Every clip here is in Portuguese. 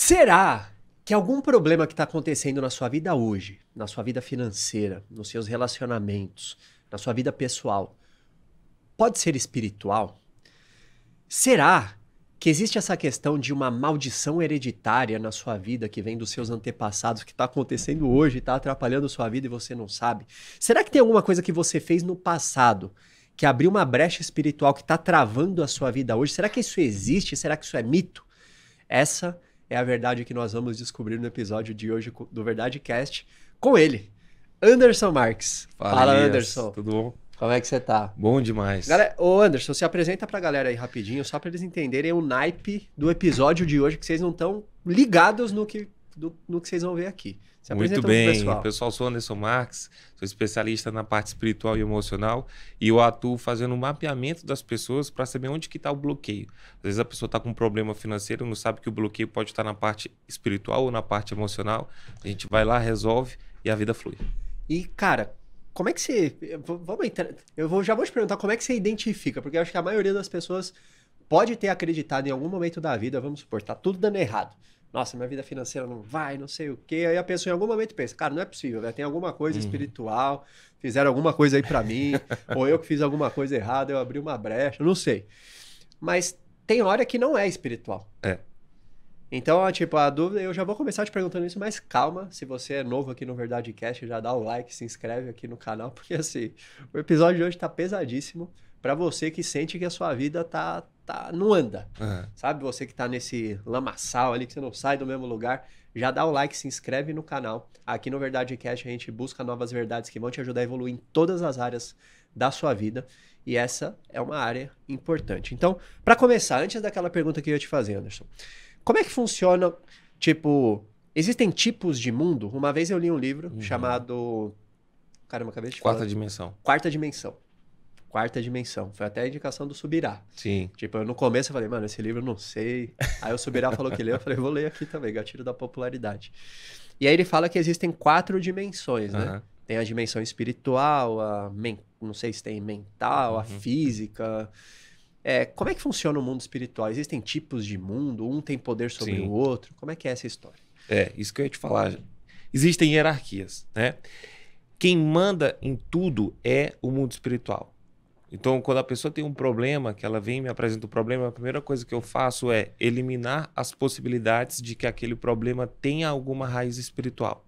Será que algum problema que está acontecendo na sua vida hoje, na sua vida financeira, nos seus relacionamentos, na sua vida pessoal, pode ser espiritual? Será que existe essa questão de uma maldição hereditária na sua vida que vem dos seus antepassados, que está acontecendo hoje, está atrapalhando a sua vida e você não sabe? Será que tem alguma coisa que você fez no passado que abriu uma brecha espiritual que está travando a sua vida hoje? Será que isso existe? Será que isso é mito? Essa é a verdade que nós vamos descobrir no episódio de hoje do Verdade Cast com ele, Anderson Marques. Fala, Fala Anderson. Tudo bom? Como é que você tá? Bom demais. Galera, ô Anderson, se apresenta pra galera aí rapidinho, só pra eles entenderem o naipe do episódio de hoje, que vocês não estão ligados no que, do, no que vocês vão ver aqui. Se Muito bem, pessoal. pessoal, sou Anderson Marques, sou especialista na parte espiritual e emocional e eu atuo fazendo um mapeamento das pessoas para saber onde que está o bloqueio. Às vezes a pessoa está com um problema financeiro, não sabe que o bloqueio pode estar tá na parte espiritual ou na parte emocional. A gente vai lá, resolve e a vida flui. E, cara, como é que você. Vamos entrar. Eu vou, já vou te perguntar como é que você identifica, porque eu acho que a maioria das pessoas pode ter acreditado em algum momento da vida, vamos supor, tá tudo dando errado. Nossa, minha vida financeira não vai, não sei o quê. Aí a pessoa em algum momento pensa, cara, não é possível, né? tem alguma coisa uhum. espiritual, fizeram alguma coisa aí para mim, ou eu que fiz alguma coisa errada, eu abri uma brecha, não sei. Mas tem hora que não é espiritual. É. Então, tipo, a dúvida, eu já vou começar te perguntando isso, mas calma, se você é novo aqui no Verdade Cast, já dá o like, se inscreve aqui no canal, porque assim, o episódio de hoje tá pesadíssimo para você que sente que a sua vida tá, tá não anda. Uhum. Sabe, você que tá nesse lamaçal ali, que você não sai do mesmo lugar, já dá o like, se inscreve no canal. Aqui no Verdade Cast a gente busca novas verdades que vão te ajudar a evoluir em todas as áreas da sua vida. E essa é uma área importante. Então, para começar, antes daquela pergunta que eu ia te fazer, Anderson, como é que funciona? Tipo, existem tipos de mundo? Uma vez eu li um livro uhum. chamado. Caramba, acabei de falar. Quarta dimensão. Quarta dimensão. Quarta dimensão. Foi até a indicação do Subirá. Sim. Tipo, no começo eu falei, mano, esse livro eu não sei. Aí o Subirá falou que leu, eu falei, vou ler aqui também, gatilho da popularidade. E aí ele fala que existem quatro dimensões, né? Uhum. Tem a dimensão espiritual, a men... não sei se tem mental, uhum. a física, é, como é que funciona o mundo espiritual? Existem tipos de mundo? Um tem poder sobre Sim. o outro? Como é que é essa história? É, isso que eu ia te falar. Existem hierarquias, né? Quem manda em tudo é o mundo espiritual. Então, quando a pessoa tem um problema, que ela vem e me apresenta o um problema, a primeira coisa que eu faço é eliminar as possibilidades de que aquele problema tenha alguma raiz espiritual.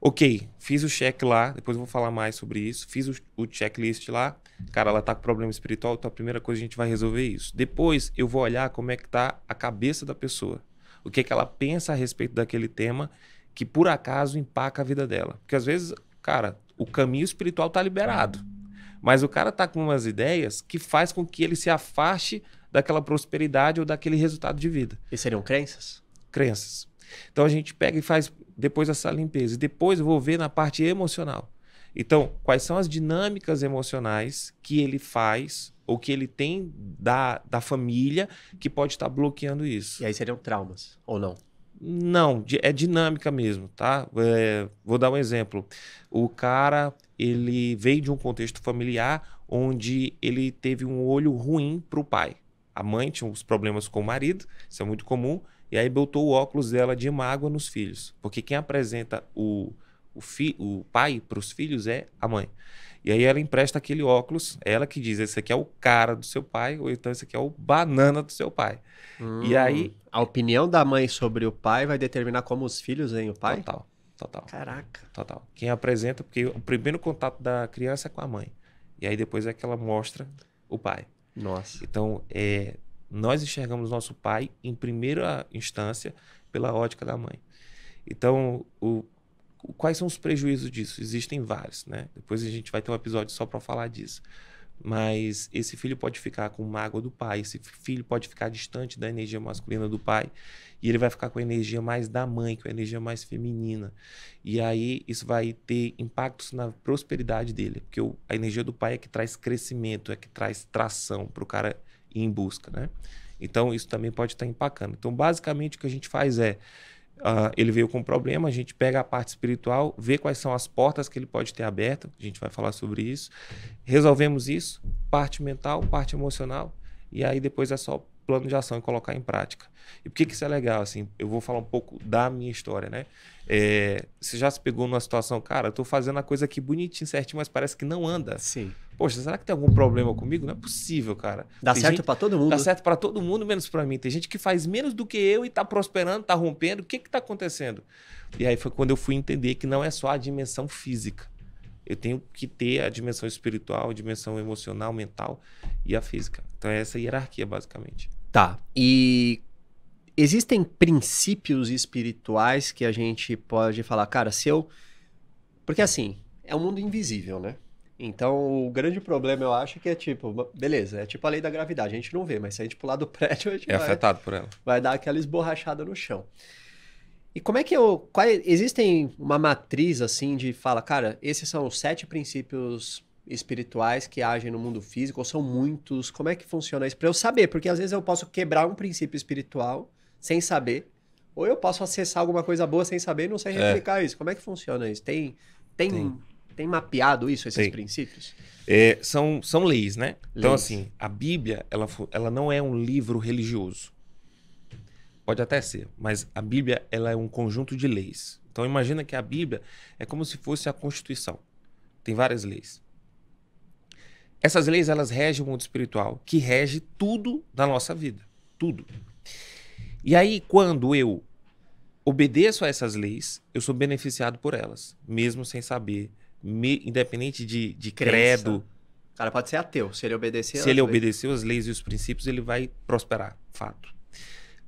Ok, fiz o check lá, depois eu vou falar mais sobre isso. Fiz o, o checklist lá. Cara, ela tá com problema espiritual, então a primeira coisa a gente vai resolver isso. Depois eu vou olhar como é que tá a cabeça da pessoa. O que é que ela pensa a respeito daquele tema que por acaso empaca a vida dela. Porque às vezes, cara, o caminho espiritual tá liberado. Mas o cara tá com umas ideias que faz com que ele se afaste daquela prosperidade ou daquele resultado de vida. E seriam crenças? Crenças. Então a gente pega e faz depois essa limpeza. E depois eu vou ver na parte emocional. Então, quais são as dinâmicas emocionais que ele faz ou que ele tem da, da família que pode estar bloqueando isso? E aí seriam traumas, ou não? Não, é dinâmica mesmo, tá? É, vou dar um exemplo. O cara, ele veio de um contexto familiar onde ele teve um olho ruim para o pai. A mãe tinha uns problemas com o marido, isso é muito comum, e aí botou o óculos dela de mágoa nos filhos. Porque quem apresenta o, o, fi, o pai para os filhos é a mãe. E aí ela empresta aquele óculos, ela que diz: esse aqui é o cara do seu pai, ou então esse aqui é o banana do seu pai. Hum, e aí. A opinião da mãe sobre o pai vai determinar como os filhos veem o pai? Total. Total. Caraca. Total. Quem apresenta, porque o primeiro contato da criança é com a mãe. E aí depois é que ela mostra o pai. Nossa. Então, é, nós enxergamos nosso pai em primeira instância pela ótica da mãe. Então, o, quais são os prejuízos disso? Existem vários, né? Depois a gente vai ter um episódio só para falar disso. Mas esse filho pode ficar com mágoa do pai, esse filho pode ficar distante da energia masculina do pai, e ele vai ficar com a energia mais da mãe, com a energia mais feminina. E aí isso vai ter impactos na prosperidade dele, porque o, a energia do pai é que traz crescimento, é que traz tração para o cara ir em busca, né? Então isso também pode estar empacando. Então basicamente o que a gente faz é Uh, ele veio com um problema, a gente pega a parte espiritual, vê quais são as portas que ele pode ter aberto, a gente vai falar sobre isso. Resolvemos isso, parte mental, parte emocional, e aí depois é só plano de ação e colocar em prática. E por que, que isso é legal? Assim, eu vou falar um pouco da minha história, né? É, você já se pegou numa situação, cara, eu tô fazendo a coisa aqui bonitinho, certinho, mas parece que não anda. Sim. Poxa, será que tem algum problema comigo? Não é possível, cara. Dá Tem certo pra todo mundo. Dá certo para todo mundo, menos para mim. Tem gente que faz menos do que eu e tá prosperando, tá rompendo. O que que tá acontecendo? E aí foi quando eu fui entender que não é só a dimensão física. Eu tenho que ter a dimensão espiritual, a dimensão emocional, mental e a física. Então é essa hierarquia, basicamente. Tá. E existem princípios espirituais que a gente pode falar, cara, se eu. Porque assim, é um mundo invisível, né? Então, o grande problema, eu acho, que é tipo, beleza, é tipo a lei da gravidade, a gente não vê, mas se a gente pular do prédio, a gente É vai, afetado por ela. vai dar aquela esborrachada no chão. E como é que eu. Qual, é- existem uma matriz assim de fala, cara, esses são os sete princípios espirituais que agem no mundo físico, ou são muitos? Como é que funciona isso? Pra eu saber, porque às vezes eu posso quebrar um princípio espiritual sem saber, ou eu posso acessar alguma coisa boa sem saber e não sei É. replicar isso. Como é que funciona isso? Tem, tem, tem. Tem. mapeado isso, esses princípios? É, são, são leis, né? Então, Leis. assim, a Bíblia, ela, ela não é um livro religioso. Pode até ser, mas a Bíblia, ela é um conjunto de leis. Então, imagina que a Bíblia é como se fosse a Constituição. Tem várias leis. Essas leis, elas regem o mundo espiritual, que rege tudo da nossa vida. Tudo. E aí, quando eu obedeço a essas leis, eu sou beneficiado por elas, mesmo sem saber, independente de, de credo, O cara pode ser ateu, se ele obedecer. se ele leis. obedecer as leis e os princípios, ele vai prosperar, fato.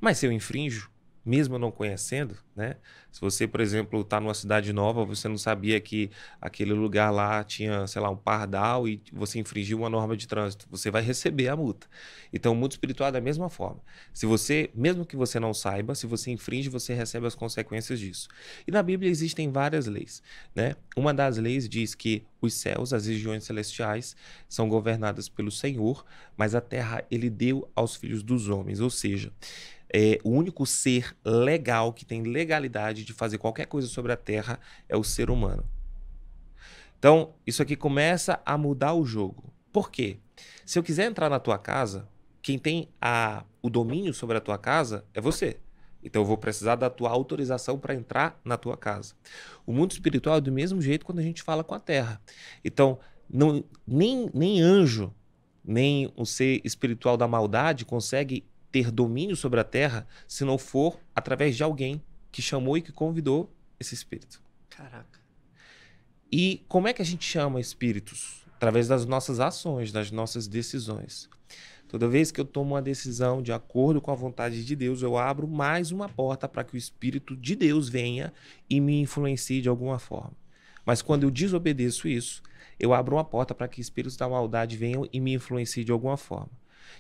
Mas se eu infrinjo, mesmo não conhecendo, né? Se você, por exemplo, está numa cidade nova, você não sabia que aquele lugar lá tinha, sei lá, um pardal e você infringiu uma norma de trânsito, você vai receber a multa. Então, o mundo espiritual é da mesma forma. Se você, mesmo que você não saiba, se você infringe, você recebe as consequências disso. E na Bíblia existem várias leis, né? Uma das leis diz que os céus, as regiões celestiais, são governadas pelo Senhor, mas a terra ele deu aos filhos dos homens, ou seja, é, o único ser legal que tem legalidade de fazer qualquer coisa sobre a terra é o ser humano. Então, isso aqui começa a mudar o jogo. Por quê? Se eu quiser entrar na tua casa, quem tem a, o domínio sobre a tua casa é você. Então eu vou precisar da tua autorização para entrar na tua casa. O mundo espiritual é do mesmo jeito quando a gente fala com a terra. Então, não, nem, nem anjo, nem o ser espiritual da maldade consegue ter domínio sobre a terra se não for através de alguém que chamou e que convidou esse espírito. Caraca. E como é que a gente chama espíritos? Através das nossas ações, das nossas decisões. Toda vez que eu tomo uma decisão de acordo com a vontade de Deus, eu abro mais uma porta para que o Espírito de Deus venha e me influencie de alguma forma. Mas quando eu desobedeço isso, eu abro uma porta para que espíritos da maldade venham e me influenciem de alguma forma.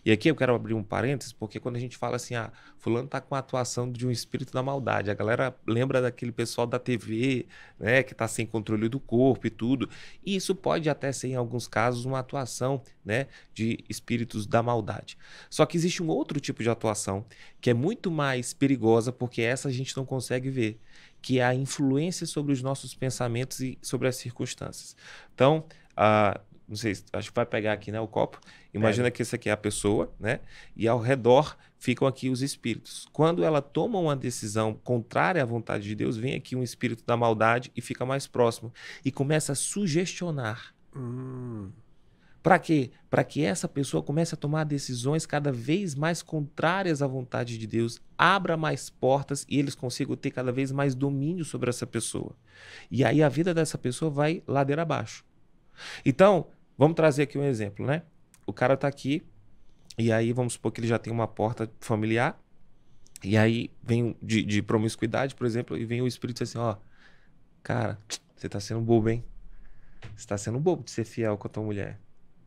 E aqui eu quero abrir um parênteses, porque quando a gente fala assim, ah, fulano tá com a atuação de um espírito da maldade, a galera lembra daquele pessoal da TV, né, que tá sem controle do corpo e tudo. E isso pode até ser, em alguns casos, uma atuação, né, de espíritos da maldade. Só que existe um outro tipo de atuação que é muito mais perigosa, porque essa a gente não consegue ver, que é a influência sobre os nossos pensamentos e sobre as circunstâncias. Então, ah, não sei, acho que vai pegar aqui, né, o copo. Imagina que esse aqui é a pessoa, né? E ao redor ficam aqui os espíritos. Quando ela toma uma decisão contrária à vontade de Deus, vem aqui um espírito da maldade e fica mais próximo e começa a sugestionar. Hum. Para quê? Para que essa pessoa comece a tomar decisões cada vez mais contrárias à vontade de Deus, abra mais portas e eles consigam ter cada vez mais domínio sobre essa pessoa. E aí a vida dessa pessoa vai ladeira abaixo. Então, vamos trazer aqui um exemplo, né? O cara tá aqui e aí vamos supor que ele já tem uma porta familiar e aí vem de, de promiscuidade, por exemplo, e vem o espírito diz assim, ó, cara, você tá sendo bobo, hein? Você tá sendo bobo de ser fiel com a tua mulher.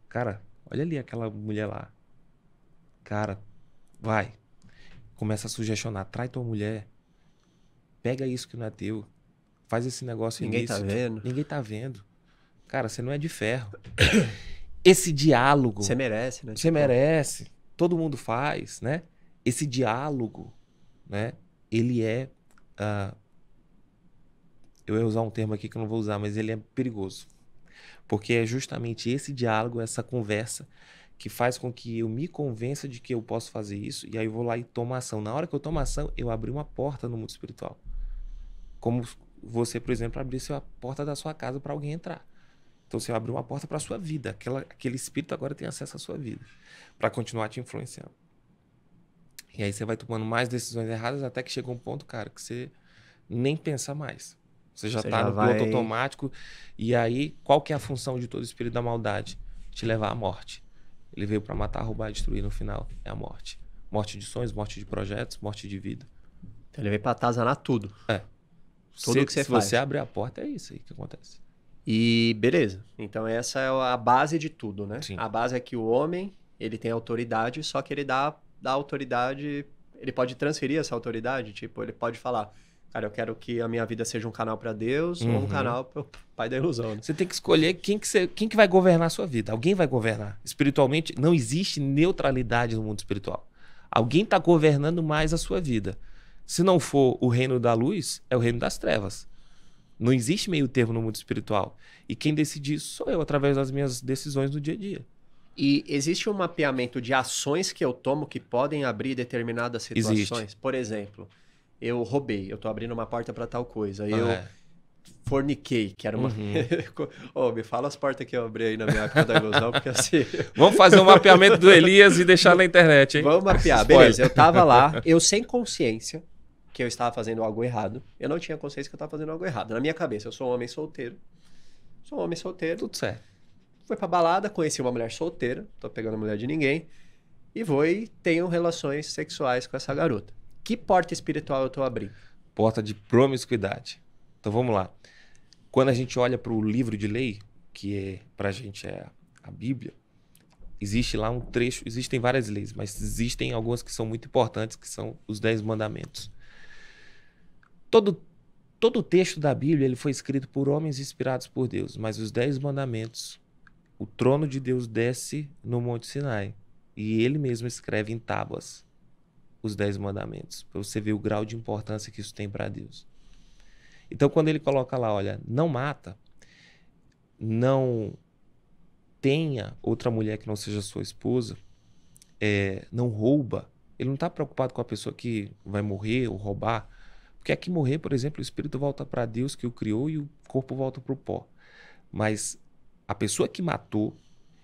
Cara, olha ali aquela mulher lá. Cara, vai. Começa a sugestionar. Trai tua mulher. Pega isso que não é teu. Faz esse negócio Ninguém tá vendo. Ninguém tá vendo. Cara, você não é de ferro. Esse diálogo. Você merece, né? Você merece. Todo mundo faz, né? Esse diálogo, né? Ele é. ah, eu ia usar um termo aqui que eu não vou usar, mas ele é perigoso. Porque é justamente esse diálogo, essa conversa, que faz com que eu me convença de que eu posso fazer isso, e aí eu vou lá e tomo ação. Na hora que eu tomo ação, eu abri uma porta no mundo espiritual. Como você, por exemplo, abrisse a porta da sua casa para alguém entrar. Então você abriu uma porta para a sua vida. Aquela, aquele espírito agora tem acesso à sua vida para continuar te influenciando. E aí você vai tomando mais decisões erradas até que chega um ponto, cara, que você nem pensa mais. Você já está no vai... piloto automático. E aí, qual que é a função de todo espírito da maldade? Te levar à morte. Ele veio para matar, roubar e destruir no final. É a morte. Morte de sonhos, morte de projetos, morte de vida. Então ele veio para atazanar tudo. É. Tudo se, que você se faz. Se você abrir a porta, é isso aí que acontece. E beleza. Então essa é a base de tudo, né? Sim. A base é que o homem, ele tem autoridade, só que ele dá, dá autoridade, ele pode transferir essa autoridade, tipo, ele pode falar, Cara, eu quero que a minha vida seja um canal para Deus uhum. ou um uhum. canal para o pai da ilusão. Né? Você tem que escolher quem que, você, quem que vai governar a sua vida. Alguém vai governar. Espiritualmente, não existe neutralidade no mundo espiritual. Alguém está governando mais a sua vida. Se não for o reino da luz, é o reino das trevas. Não existe meio termo no mundo espiritual. E quem decide isso sou eu, através das minhas decisões no dia a dia. E existe um mapeamento de ações que eu tomo que podem abrir determinadas situações? Existe. Por exemplo, eu roubei, eu tô abrindo uma porta para tal coisa. Eu é. forniquei, que era uma. Uhum. oh, me fala as portas que eu abri aí na minha época da ilusão, porque assim. Vamos fazer um mapeamento do Elias e deixar na internet, hein? Vamos mapear, beleza. Eu tava lá, eu sem consciência que eu estava fazendo algo errado. Eu não tinha consciência que eu estava fazendo algo errado. Na minha cabeça, eu sou um homem solteiro. Sou um homem solteiro. Tudo certo. Fui pra balada, conheci uma mulher solteira, tô pegando a mulher de ninguém, e vou e tenho relações sexuais com essa garota. Que porta espiritual eu estou abrindo? Porta de promiscuidade. Então vamos lá. Quando a gente olha para o livro de lei, que é para a gente é a Bíblia, existe lá um trecho, existem várias leis, mas existem algumas que são muito importantes, que são os dez mandamentos. Todo todo o texto da Bíblia ele foi escrito por homens inspirados por Deus, mas os dez mandamentos, o trono de Deus desce no Monte Sinai e ele mesmo escreve em tábuas os dez mandamentos, para você ver o grau de importância que isso tem para Deus. Então, quando ele coloca lá, olha, não mata, não tenha outra mulher que não seja sua esposa, é, não rouba, ele não está preocupado com a pessoa que vai morrer ou roubar, porque aqui morrer, por exemplo, o espírito volta para Deus que o criou e o corpo volta para o pó. Mas a pessoa que matou,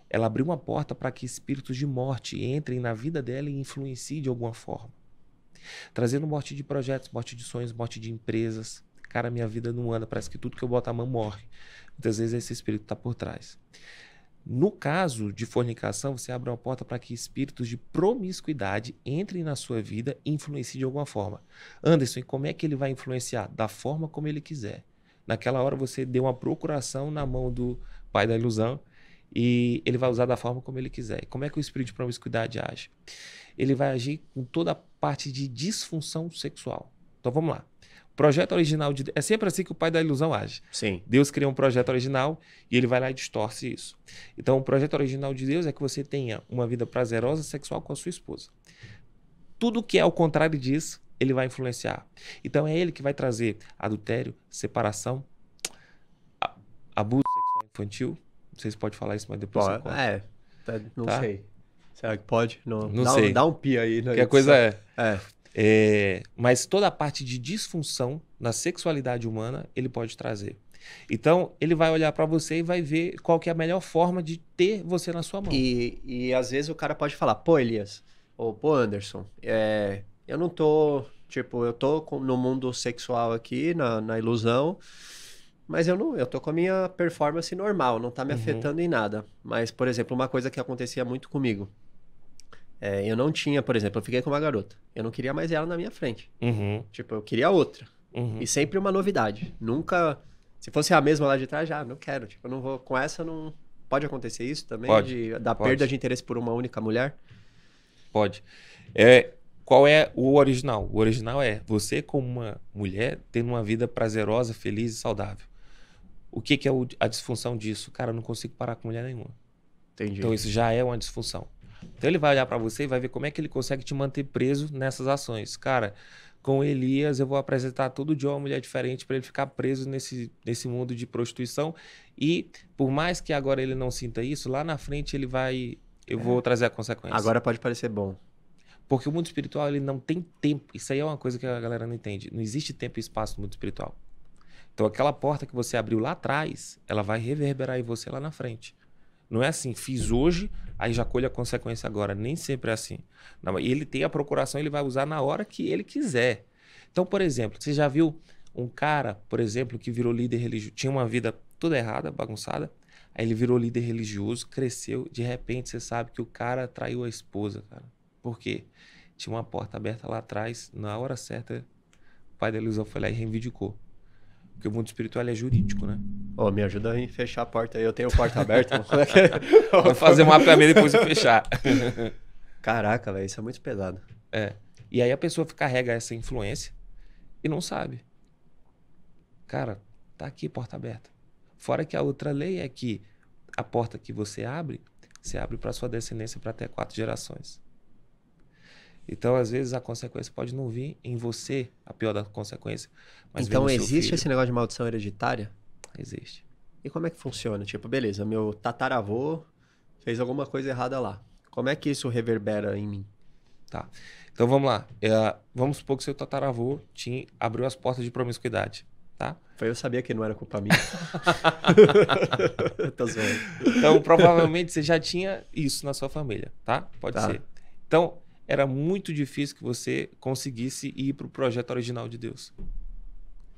ela abriu uma porta para que espíritos de morte entrem na vida dela e influenciem de alguma forma. Trazendo morte de projetos, morte de sonhos, morte de empresas. Cara, minha vida não anda, parece que tudo que eu boto a mão morre. Muitas vezes esse espírito está por trás. No caso de fornicação, você abre uma porta para que espíritos de promiscuidade entrem na sua vida e influenciem de alguma forma. Anderson, como é que ele vai influenciar? Da forma como ele quiser. Naquela hora você deu uma procuração na mão do pai da ilusão e ele vai usar da forma como ele quiser. Como é que o espírito de promiscuidade age? Ele vai agir com toda a parte de disfunção sexual. Então vamos lá. Projeto original de é sempre assim que o pai da ilusão age. Sim. Deus cria um projeto original e ele vai lá e distorce isso. Então o projeto original de Deus é que você tenha uma vida prazerosa sexual com a sua esposa. Tudo que é ao contrário disso, ele vai influenciar. Então é ele que vai trazer adultério, separação, abuso sexual infantil, não sei se pode falar isso, mas depois pode, você É, tá, não tá? sei. Será que pode? Não, não dá, sei. Dá um pi aí. Que a coisa é. é. É, mas toda a parte de disfunção na sexualidade humana ele pode trazer. Então, ele vai olhar para você e vai ver qual que é a melhor forma de ter você na sua mão. E, e às vezes o cara pode falar, pô, Elias, ou pô, Anderson, é, eu não tô, tipo, eu tô no mundo sexual aqui, na, na ilusão, mas eu não, eu tô com a minha performance normal, não tá me uhum. afetando em nada. Mas, por exemplo, uma coisa que acontecia muito comigo. É, eu não tinha, por exemplo, eu fiquei com uma garota. Eu não queria mais ela na minha frente. Uhum. Tipo, eu queria outra. Uhum. E sempre uma novidade. Nunca. Se fosse a mesma lá de trás, já, não quero. Tipo, eu não vou. Com essa não. Pode acontecer isso também? Pode. De, da Pode. perda de interesse por uma única mulher? Pode. É, qual é o original? O original é você, como uma mulher, tendo uma vida prazerosa, feliz e saudável. O que, que é o, a disfunção disso? Cara, eu não consigo parar com mulher nenhuma. Entendi. Então isso já é uma disfunção. Então ele vai olhar para você e vai ver como é que ele consegue te manter preso nessas ações. Cara, com Elias eu vou apresentar todo dia uma mulher diferente para ele ficar preso nesse, nesse mundo de prostituição. E por mais que agora ele não sinta isso, lá na frente ele vai eu vou trazer a consequência. Agora pode parecer bom. Porque o mundo espiritual ele não tem tempo. Isso aí é uma coisa que a galera não entende. Não existe tempo e espaço no mundo espiritual. Então aquela porta que você abriu lá atrás, ela vai reverberar em você lá na frente. Não é assim, fiz hoje, aí já colhe a consequência agora. Nem sempre é assim. Não, ele tem a procuração, ele vai usar na hora que ele quiser. Então, por exemplo, você já viu um cara, por exemplo, que virou líder religioso, tinha uma vida toda errada, bagunçada, aí ele virou líder religioso, cresceu, de repente você sabe que o cara traiu a esposa, cara. Por quê? Tinha uma porta aberta lá atrás, na hora certa, o pai da ilusão foi lá e reivindicou. Porque o mundo espiritual é jurídico, né? Ô, me ajuda a fechar a porta aí. Eu tenho porta aberta. Vou fazer um mapeamento e depois eu fechar. Caraca, velho, isso é muito pesado. É. E aí a pessoa carrega essa influência e não sabe. Cara, tá aqui porta aberta. Fora que a outra lei é que a porta que você abre, você abre para sua descendência para até quatro gerações. Então, às vezes, a consequência pode não vir em você, a pior da consequência. Então, existe esse negócio de maldição hereditária? Existe. E como é que funciona? Tipo, beleza, meu tataravô fez alguma coisa errada lá. Como é que isso reverbera em mim? Tá. Então vamos lá. É, vamos supor que seu tataravô tinha, abriu as portas de promiscuidade. Tá? Foi eu sabia que não era culpa minha. Tô zoando. Então, provavelmente você já tinha isso na sua família, tá? Pode Tá. ser. Então, era muito difícil que você conseguisse ir para o projeto original de Deus.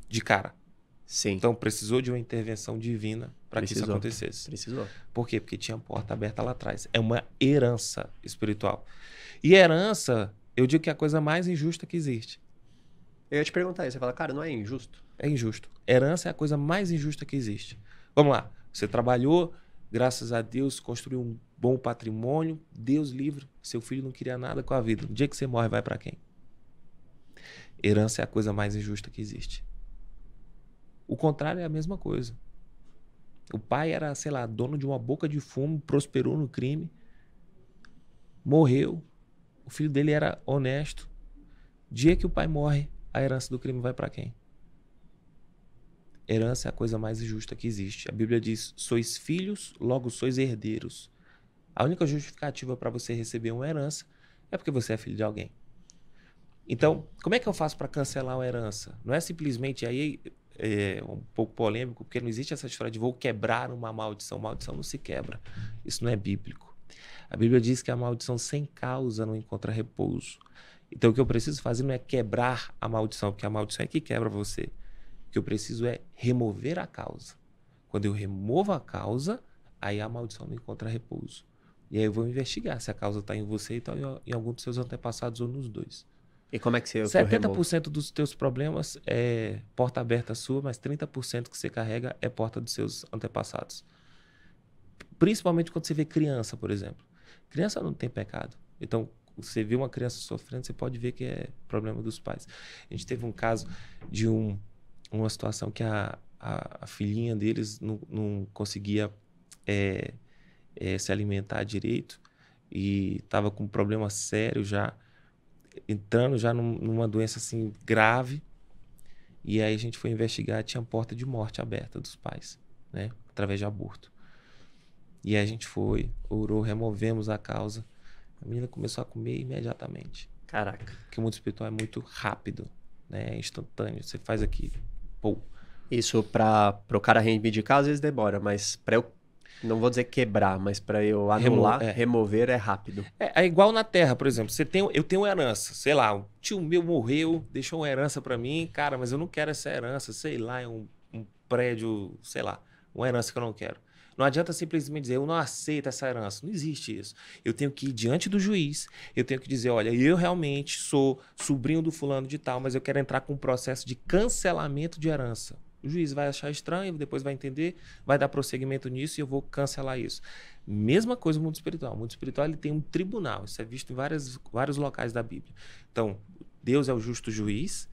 De cara. Sim, Então, precisou de uma intervenção divina para que isso acontecesse. precisou. Por quê? Porque tinha porta aberta lá atrás. É uma herança espiritual. E herança, eu digo que é a coisa mais injusta que existe. Eu ia te perguntar isso. Você fala, cara, não é injusto? É injusto. Herança é a coisa mais injusta que existe. Vamos lá. Você trabalhou, graças a Deus, construiu um bom patrimônio, Deus livre. Seu filho não queria nada com a vida. No dia que você morre, vai para quem? Herança é a coisa mais injusta que existe. O contrário é a mesma coisa. O pai era, sei lá, dono de uma boca de fumo, prosperou no crime, morreu. O filho dele era honesto. Dia que o pai morre, a herança do crime vai para quem? Herança é a coisa mais injusta que existe. A Bíblia diz: sois filhos, logo sois herdeiros. A única justificativa para você receber uma herança é porque você é filho de alguém. Então, como é que eu faço para cancelar uma herança? Não é simplesmente aí é um pouco polêmico, porque não existe essa história de vou quebrar uma maldição. Maldição não se quebra. Isso não é bíblico. A Bíblia diz que a maldição sem causa não encontra repouso. Então, o que eu preciso fazer não é quebrar a maldição, porque a maldição é que quebra você. O que eu preciso é remover a causa. Quando eu removo a causa, aí a maldição não encontra repouso. E aí eu vou investigar se a causa está em você e está em algum dos seus antepassados ou nos dois. E como é que você que eu removo? 70% dos teus problemas é porta aberta sua, mas 30% que você carrega é porta dos seus antepassados. Principalmente quando você vê criança, por exemplo. Criança não tem pecado. Então, você vê uma criança sofrendo, você pode ver que é problema dos pais. A gente teve um caso de um, uma situação que a, a, a filhinha deles não, não conseguia é, é, se alimentar direito e estava com um problema sério já, entrando já num, numa doença assim grave. E aí a gente foi investigar, tinha porta de morte aberta dos pais, né? Através de aborto. E aí a gente foi, orou, removemos a causa. A menina começou a comer imediatamente. Caraca. Porque o mundo espiritual é muito rápido, né? É instantâneo. Você faz aqui, pô. Isso pra, pro cara reivindicar, às vezes demora, mas pra eu, não vou dizer quebrar, mas pra eu anular, Remo- é. remover é rápido. É, é igual na Terra, por exemplo. Você tem, eu tenho uma herança, sei lá, um tio meu morreu, deixou uma herança pra mim, cara, mas eu não quero essa herança, sei lá, é um, um prédio, sei lá, uma herança que eu não quero. Não adianta simplesmente dizer, eu não aceito essa herança. Não existe isso. Eu tenho que ir diante do juiz, eu tenho que dizer, olha, eu realmente sou sobrinho do fulano de tal, mas eu quero entrar com um processo de cancelamento de herança. O juiz vai achar estranho, depois vai entender, vai dar prosseguimento nisso e eu vou cancelar isso. Mesma coisa no mundo espiritual. O mundo espiritual ele tem um tribunal. Isso é visto em várias, vários locais da Bíblia. Então, Deus é o justo juiz,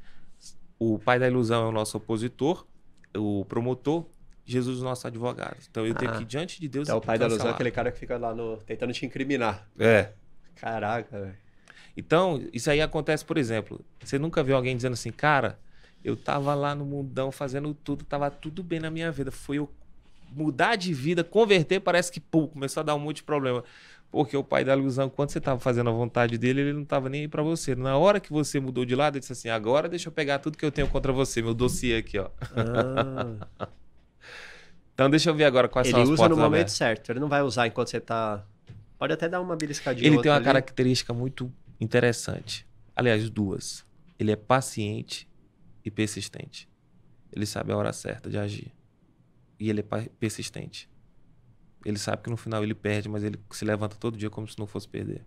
o pai da ilusão é o nosso opositor, o promotor, Jesus é o nosso advogado. Então, eu tenho Ah. que ir diante de Deus Então, o pai da ilusão é cancelar. aquele cara que fica lá no, tentando te incriminar. É. Caraca, velho. Então, isso aí acontece, por exemplo, você nunca viu alguém dizendo assim, cara, eu tava lá no mundão fazendo tudo, tava tudo bem na minha vida. Foi eu mudar de vida, converter, parece que, pô, começou a dar um monte de problema. Porque o pai da ilusão, quando você estava fazendo a vontade dele, ele não estava nem aí para você. Na hora que você mudou de lado, ele disse assim: agora deixa eu pegar tudo que eu tenho contra você, meu dossiê aqui, ó. Ah. então deixa eu ver agora quais ele são as portas Ele usa no momento certo, ele não vai usar enquanto você tá. Pode até dar uma beliscadinha. Ele tem uma ali. característica muito interessante. Aliás, duas. Ele é paciente e persistente. Ele sabe a hora certa de agir. E ele é persistente. Ele sabe que no final ele perde, mas ele se levanta todo dia como se não fosse perder.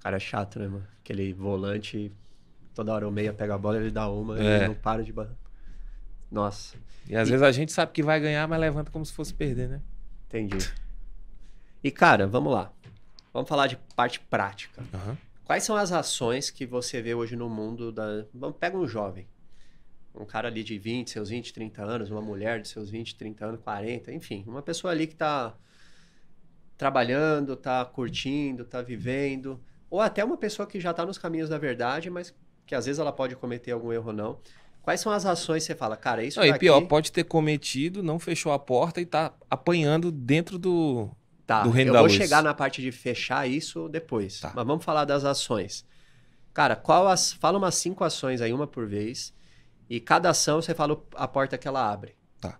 Cara, é chato, né, mano? Aquele volante, toda hora o meia pega a bola, ele dá uma, é. ele não para de. Nossa. E às e... vezes a gente sabe que vai ganhar, mas levanta como se fosse perder, né? Entendi. E, cara, vamos lá. Vamos falar de parte prática. Uhum. Quais são as ações que você vê hoje no mundo da. Vamos, pega um jovem um cara ali de 20, seus 20, 30 anos, uma mulher de seus 20, 30 anos, 40, enfim, uma pessoa ali que está trabalhando, está curtindo, está vivendo, ou até uma pessoa que já está nos caminhos da verdade, mas que às vezes ela pode cometer algum erro ou não. Quais são as ações que você fala, cara, isso não, daqui... E pior, pode ter cometido, não fechou a porta e está apanhando dentro do, tá, do reino eu da vou luz. chegar na parte de fechar isso depois, tá. mas vamos falar das ações. Cara, qual as... fala umas cinco ações aí, uma por vez, e cada ação você fala a porta que ela abre. Tá.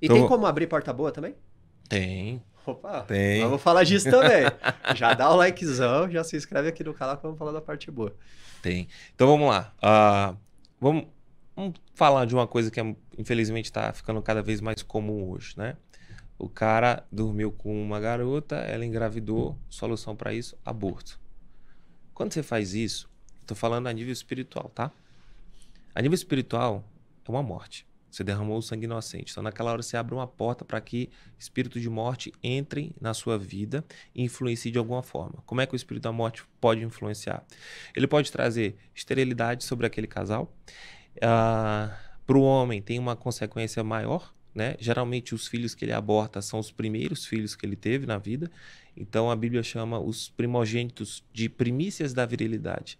E então, tem como abrir porta boa também? Tem. Opa, tem. vamos falar disso também. já dá o likezão, já se inscreve aqui no canal que vamos falar da parte boa. Tem. Então vamos lá. Uh, vamos, vamos falar de uma coisa que é, infelizmente está ficando cada vez mais comum hoje, né? O cara dormiu com uma garota, ela engravidou, solução para isso, aborto. Quando você faz isso, estou falando a nível espiritual, tá? A nível espiritual, é uma morte. Você derramou o sangue inocente. Então, naquela hora, você abre uma porta para que espíritos de morte entrem na sua vida e influenciem de alguma forma. Como é que o espírito da morte pode influenciar? Ele pode trazer esterilidade sobre aquele casal. Uh, ah, para o homem, tem uma consequência maior. Né? Geralmente, os filhos que ele aborta são os primeiros filhos que ele teve na vida. Então, a Bíblia chama os primogênitos de primícias da virilidade.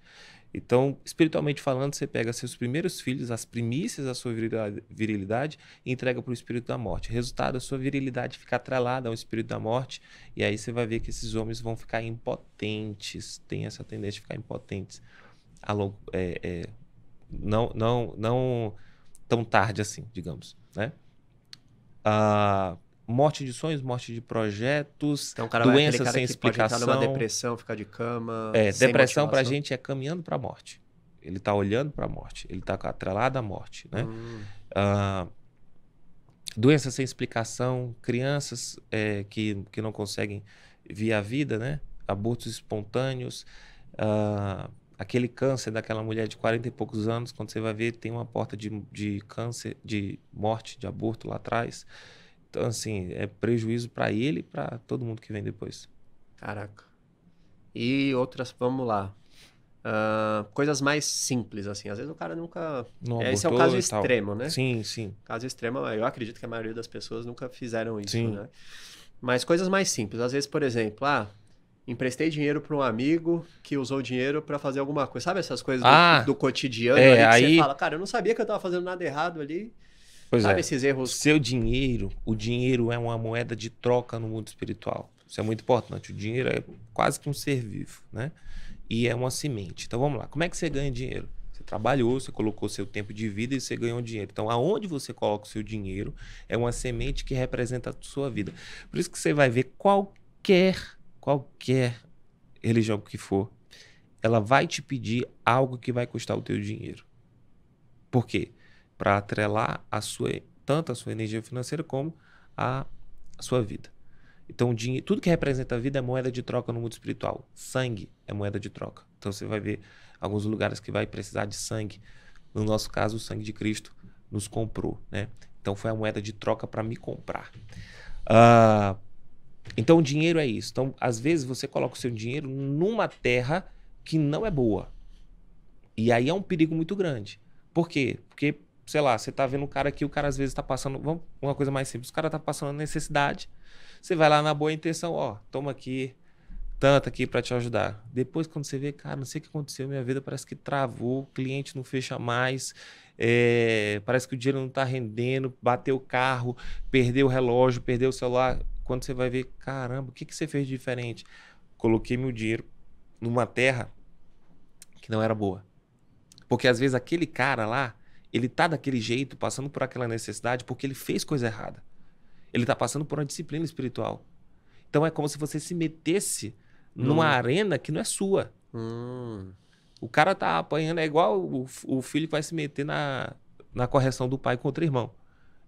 Então, espiritualmente falando, você pega seus primeiros filhos, as primícias da sua virilidade, e entrega para o espírito da morte. Resultado, a sua virilidade fica atrelada ao espírito da morte, e aí você vai ver que esses homens vão ficar impotentes, tem essa tendência de ficar impotentes. A longo, é, é, não, não, não tão tarde assim, digamos, né? Ah, morte de sonhos, morte de projetos, então, cara doença sem explicação. Pode numa depressão, ficar de cama. É, depressão para a gente é caminhando para a morte. Ele está olhando para a morte, ele está atrelado à morte, né? Hum. Uh, doença sem explicação, crianças é, que, que não conseguem vir a vida, né? Abortos espontâneos, uh, aquele câncer daquela mulher de 40 e poucos anos, quando você vai ver, tem uma porta de, de câncer, de morte, de aborto lá atrás. Então, assim, é prejuízo para ele e para todo mundo que vem depois. Caraca. E outras, vamos lá. Uh, coisas mais simples, assim. Às vezes o cara nunca. Não Esse é o caso extremo, né? Sim, sim. Caso extremo, eu acredito que a maioria das pessoas nunca fizeram isso, sim. né? Mas coisas mais simples. Às vezes, por exemplo, ah, emprestei dinheiro para um amigo que usou dinheiro para fazer alguma coisa. Sabe essas coisas ah, do, do, cotidiano é, ali que aí... você fala, cara, eu não sabia que eu estava fazendo nada errado ali. Pois Sabe é. esses erros? Seu dinheiro, o dinheiro é uma moeda de troca no mundo espiritual. Isso é muito importante. O dinheiro é quase que um ser vivo, né? E é uma semente. Então vamos lá. Como é que você ganha dinheiro? Você trabalhou, você colocou seu tempo de vida e você ganhou dinheiro. Então, aonde você coloca o seu dinheiro é uma semente que representa a sua vida. Por isso que você vai ver qualquer, qualquer religião que for, ela vai te pedir algo que vai custar o teu dinheiro. Por quê? para atrelar a sua, tanto a sua energia financeira como a, a sua vida. Então, dinheiro, tudo que representa a vida é moeda de troca no mundo espiritual. Sangue é moeda de troca. Então, você vai ver alguns lugares que vai precisar de sangue. No nosso caso, o sangue de Cristo nos comprou, né? Então, foi a moeda de troca para me comprar. Uh, então, o dinheiro é isso. Então, às vezes, você coloca o seu dinheiro numa terra que não é boa. E aí é um perigo muito grande. Por quê? Porque sei lá, você tá vendo um cara aqui, o cara às vezes tá passando, vamos, uma coisa mais simples, o cara tá passando necessidade, você vai lá na boa intenção, ó, toma aqui, tanto aqui para te ajudar. Depois, quando você vê, cara, não sei o que aconteceu, minha vida parece que travou, o cliente não fecha mais, é, parece que o dinheiro não tá rendendo, bateu o carro, perdeu o relógio, perdeu o celular. Quando você vai ver, caramba, o que, que você fez de diferente? Coloquei meu dinheiro numa terra que não era boa. Porque às vezes aquele cara lá, ele tá daquele jeito, passando por aquela necessidade, porque ele fez coisa errada. Ele tá passando por uma disciplina espiritual. Então é como se você se metesse numa Hum. arena que não é sua. Hum, O cara tá apanhando, é igual o, o filho que vai se meter na, na correção do pai contra o irmão.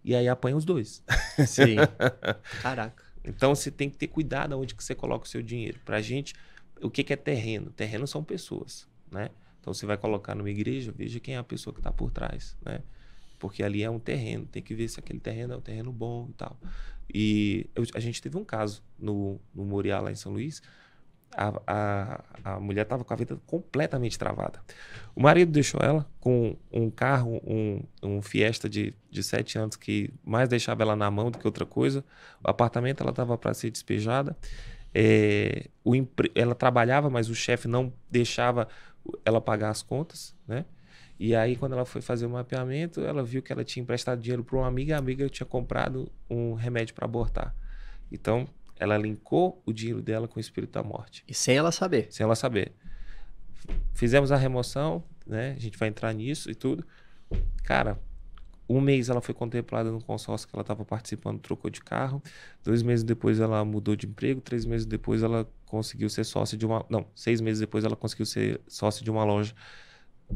E aí apanha os dois. sim. Caraca. Então você tem que ter cuidado onde que você coloca o seu dinheiro. Pra gente, o que, que é terreno? Terreno são pessoas, né? Então você vai colocar numa igreja, veja quem é a pessoa que está por trás, né? Porque ali é um terreno, tem que ver se aquele terreno é um terreno bom e tal. E eu- a gente teve um caso no, no Moriá, lá em São Luís. A, a, a mulher estava com a vida completamente travada. O marido deixou ela com um carro, um, um Fiesta de, de sete anos que mais deixava ela na mão do que outra coisa. O apartamento ela estava para ser despejada. É, o ela trabalhava, mas o chefe não deixava ela pagar as contas, né? E aí, quando ela foi fazer o mapeamento, ela viu que ela tinha emprestado dinheiro para uma amiga, a amiga tinha comprado um remédio para abortar. Então, ela linkou o dinheiro dela com o espírito da morte, E sem ela saber. sem ela saber. Fizemos a remoção, né? A gente vai entrar nisso e tudo. Cara, um mês ela foi contemplada no consórcio que ela estava participando, trocou de carro. Dois meses depois ela mudou de emprego. Três meses depois ela conseguiu ser sócia de uma. Não, seis meses depois ela conseguiu ser sócia de uma loja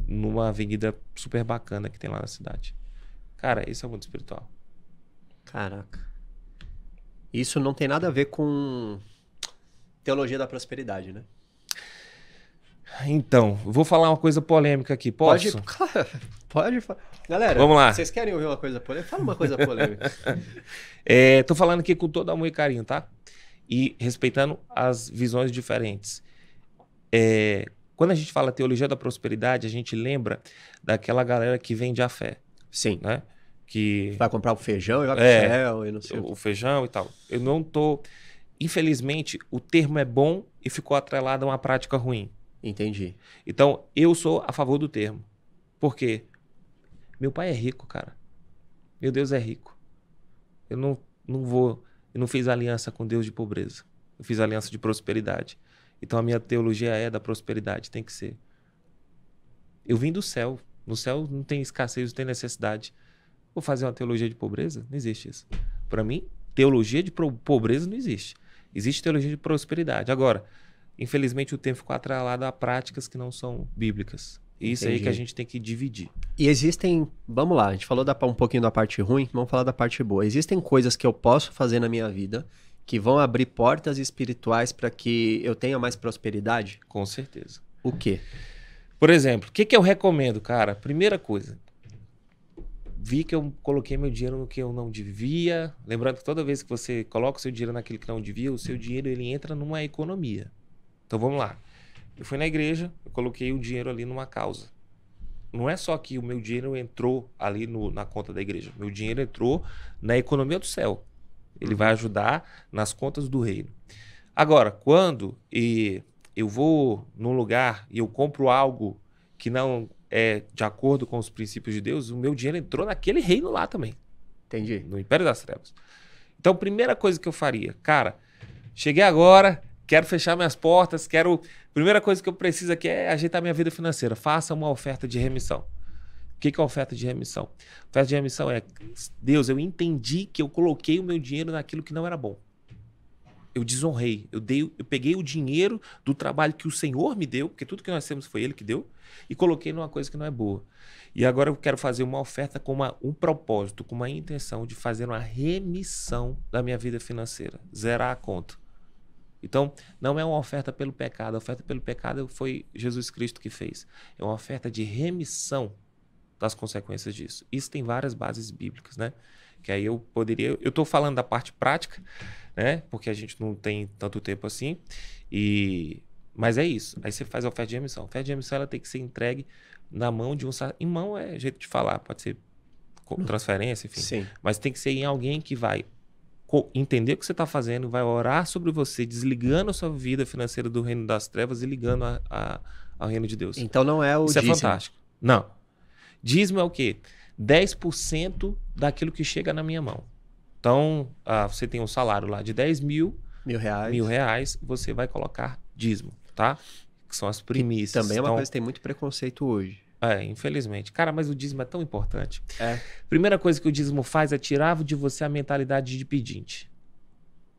numa avenida super bacana que tem lá na cidade. Cara, esse é o mundo espiritual. Caraca. Isso não tem nada a ver com teologia da prosperidade, né? Então, vou falar uma coisa polêmica aqui. Posso? Pode, pode. fa- Galera, Vamos lá. vocês querem ouvir uma coisa polêmica? Fala uma coisa polêmica. É, tô falando aqui com todo amor e carinho, tá? E respeitando as visões diferentes. É, quando a gente fala teologia da prosperidade, a gente lembra daquela galera que vende a fé, Sim. né? Que Vai comprar o feijão e vai É. céu e não sei o o feijão e tal. Eu não tô. Infelizmente, o termo é bom e ficou atrelado a uma prática ruim. Entendi. Então, eu sou a favor do termo. Por quê? Meu pai é rico, cara. Meu Deus é rico. Eu não, não vou. Eu não fiz aliança com Deus de pobreza. Eu fiz aliança de prosperidade. Então, a minha teologia é da prosperidade. Tem que ser. Eu vim do céu. No céu não tem escassez, não tem necessidade. Vou fazer uma teologia de pobreza? Não existe isso. Para mim, teologia de pobreza não existe. Existe teologia de prosperidade. Agora, infelizmente, o tempo ficou atrelado a práticas que não são bíblicas. E isso aí que a Entendi. gente tem que dividir. E existem. Vamos lá, a gente falou da, um pouquinho da parte ruim, vamos falar da parte boa. Existem coisas que eu posso fazer na minha vida que vão abrir portas espirituais para que eu tenha mais prosperidade? Com certeza. O quê? Por exemplo, o que, que eu recomendo, cara? Primeira coisa. Vi que eu coloquei meu dinheiro no que eu não devia. Lembrando que toda vez que você coloca o seu dinheiro naquilo que não devia, o seu dinheiro ele entra numa economia. Então vamos lá. Eu fui na igreja, eu coloquei o dinheiro ali numa causa. Não é só que o meu dinheiro entrou ali no- na conta da igreja. Meu dinheiro entrou na economia do céu. Ele vai ajudar nas contas do reino. Agora, quando e eu vou num lugar e eu compro algo que não é de acordo com os princípios de Deus, o meu dinheiro entrou naquele reino lá também, Entendi. no Império das Trevas. Então, primeira coisa que eu faria, cara, cheguei agora, quero fechar minhas portas, quero. Primeira coisa que eu preciso aqui é ajeitar minha vida financeira. Faça uma oferta de remissão. O que é oferta de remissão? Oferta de remissão é, Deus, eu entendi que eu coloquei o meu dinheiro naquilo que não era bom. Eu desonrei, eu dei, eu peguei o dinheiro do trabalho que o Senhor me deu, porque tudo que nós temos foi Ele que deu, e coloquei numa coisa que não é boa. E agora eu quero fazer uma oferta com uma- um propósito, com uma intenção de fazer uma remissão da minha vida financeira, zerar a conta. Então, não é uma oferta pelo pecado. A oferta pelo pecado foi Jesus Cristo que fez. É uma oferta de remissão das consequências disso. Isso tem várias bases bíblicas, né? Que aí eu poderia. Eu estou falando da parte prática, né? Porque a gente não tem tanto tempo assim. E mas é isso. Aí você faz a oferta de remissão. A oferta de remissão ela tem que ser entregue na mão de um. Em mão é jeito de falar, pode ser com transferência, enfim. Sim. Mas tem que ser em alguém que vai entender o que você está fazendo, vai orar sobre você, desligando a sua vida financeira do reino das trevas e ligando a- a- ao reino de Deus. Então não é o Isso é dízimo. fantástico. Não. Dízimo é o quê? 10% daquilo que chega na minha mão. Então, ah, você tem um salário lá de 10 mil, Mil reais. mil reais, você vai colocar dízimo, tá? Que são as primícias. Também é uma Então, coisa que tem muito preconceito hoje. É, infelizmente. Cara, mas o dízimo é tão importante. É. Primeira coisa que o dízimo faz é tirar de você a mentalidade de pedinte.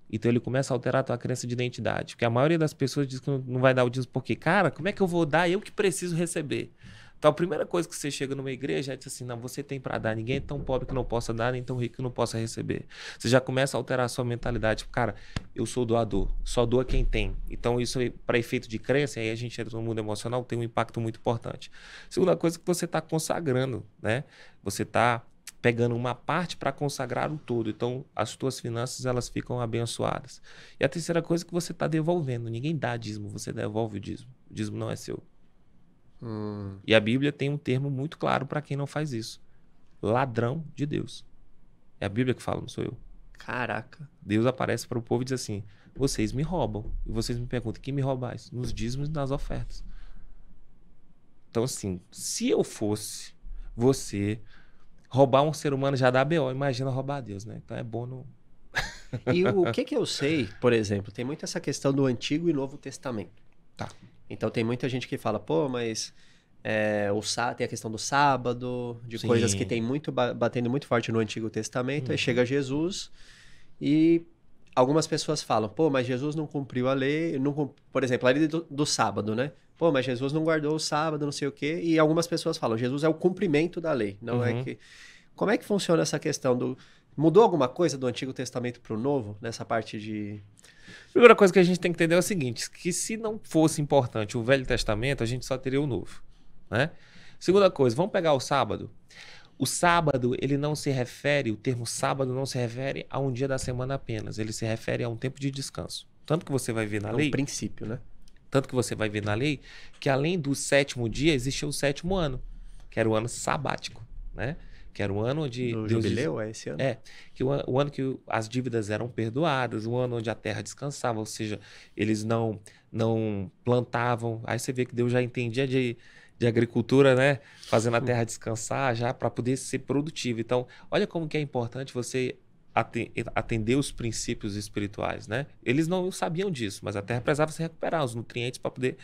Então ele começa a alterar a tua crença de identidade. Porque a maioria das pessoas diz que não vai dar o dízimo porque, cara, como é que eu vou dar? Eu que preciso receber. Então a primeira coisa que você chega numa igreja é dizer assim: não, você tem para dar. Ninguém é tão pobre que não possa dar, nem tão rico que não possa receber. Você já começa a alterar a sua mentalidade. Tipo, Cara, eu sou doador, só doa quem tem. Então isso para efeito de crença, aí a gente entra no mundo emocional, tem um impacto muito importante. Segunda coisa é que você está consagrando, né? Você está pegando uma parte para consagrar o todo. Então, as tuas finanças elas ficam abençoadas. E a terceira coisa é que você está devolvendo. Ninguém dá dízimo, você devolve o dízimo. O dízimo não é seu. Hum, E a Bíblia tem um termo muito claro para quem não faz isso: ladrão de Deus. É a Bíblia que fala, não sou eu. caraca. Deus aparece para o povo e diz assim: vocês me roubam. E vocês me perguntam: quem me roubais? Nos dízimos e nas ofertas. Então, assim, se eu fosse você, roubar um ser humano já dá BO, imagina roubar Deus, né? Então é bom não. E o que que eu sei, por exemplo, tem muito essa questão do Antigo e Novo Testamento. Tá. Então tem muita gente que fala, pô, mas é, o sá, tem a questão do sábado, de Sim. coisas que tem muito ba- batendo muito forte no Antigo Testamento. Aí Uhum. chega Jesus e algumas pessoas falam, pô, mas Jesus não cumpriu a lei, não, por exemplo, a lei do, do sábado, né? Pô, mas Jesus não guardou o sábado, não sei o quê. E algumas pessoas falam, Jesus é o cumprimento da lei, não é Uhum. que. Como é que funciona essa questão do Mudou alguma coisa do Antigo Testamento para o Novo, nessa parte de. Primeira coisa que a gente tem que entender é o seguinte: que se não fosse importante o Velho Testamento, a gente só teria o Novo. Né? Segunda coisa, vamos pegar o sábado. O sábado, ele não se refere, o termo sábado não se refere a um dia da semana apenas, ele se refere a um tempo de descanso. Tanto que você vai ver na É um lei, princípio, né? tanto que você vai ver na lei, que além do sétimo dia existia o sétimo ano, que era o ano sabático, né? Que era o ano onde Do Deus diz- jubileu, é esse ano? É, que o, o ano que as dívidas eram perdoadas, o ano onde a terra descansava, ou seja, eles não não plantavam. Aí você vê que Deus já entendia de, de agricultura, né? Fazendo a terra descansar já para poder ser produtivo. Então, olha como que é importante você aten- atender os princípios espirituais, né? Eles não sabiam disso, mas a terra precisava se recuperar os nutrientes para poder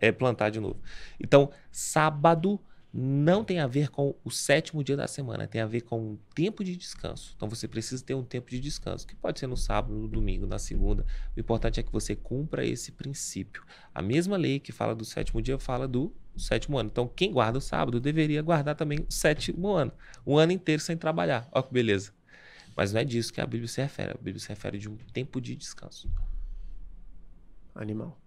eh, plantar de novo. Então, sábado não tem a ver com o sétimo dia da semana, tem a ver com um tempo de descanso. Então você precisa ter um tempo de descanso, que pode ser no sábado, no domingo, na segunda. O importante é que você cumpra esse princípio. A mesma lei que fala do sétimo dia fala do sétimo ano. Então quem guarda o sábado deveria guardar também o sétimo ano, um ano inteiro sem trabalhar. Olha que beleza. Mas não é disso que a Bíblia se refere. A Bíblia se refere de um tempo de descanso. Animal.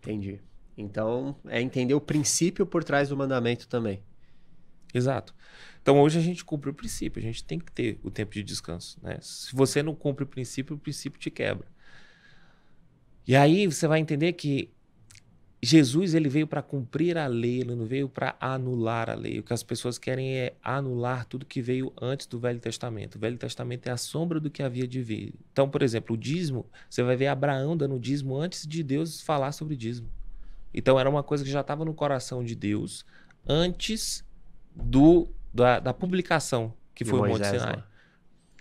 Entendi. Então, é entender o princípio por trás do mandamento também. Exato. Então hoje a gente cumpre o princípio, a gente tem que ter o tempo de descanso. Né? Se você não cumpre o princípio, o princípio te quebra. E aí você vai entender que Jesus ele veio para cumprir a lei, ele não veio para anular a lei. O que as pessoas querem é anular tudo que veio antes do Velho Testamento. O Velho Testamento é a sombra do que havia de vir. Então, por exemplo, o dízimo, você vai ver Abraão dando dízimo antes de Deus falar sobre dízimo. Então era uma coisa que já estava no coração de Deus antes do da, da publicação que De foi o Monte Moisés Sinai. lá.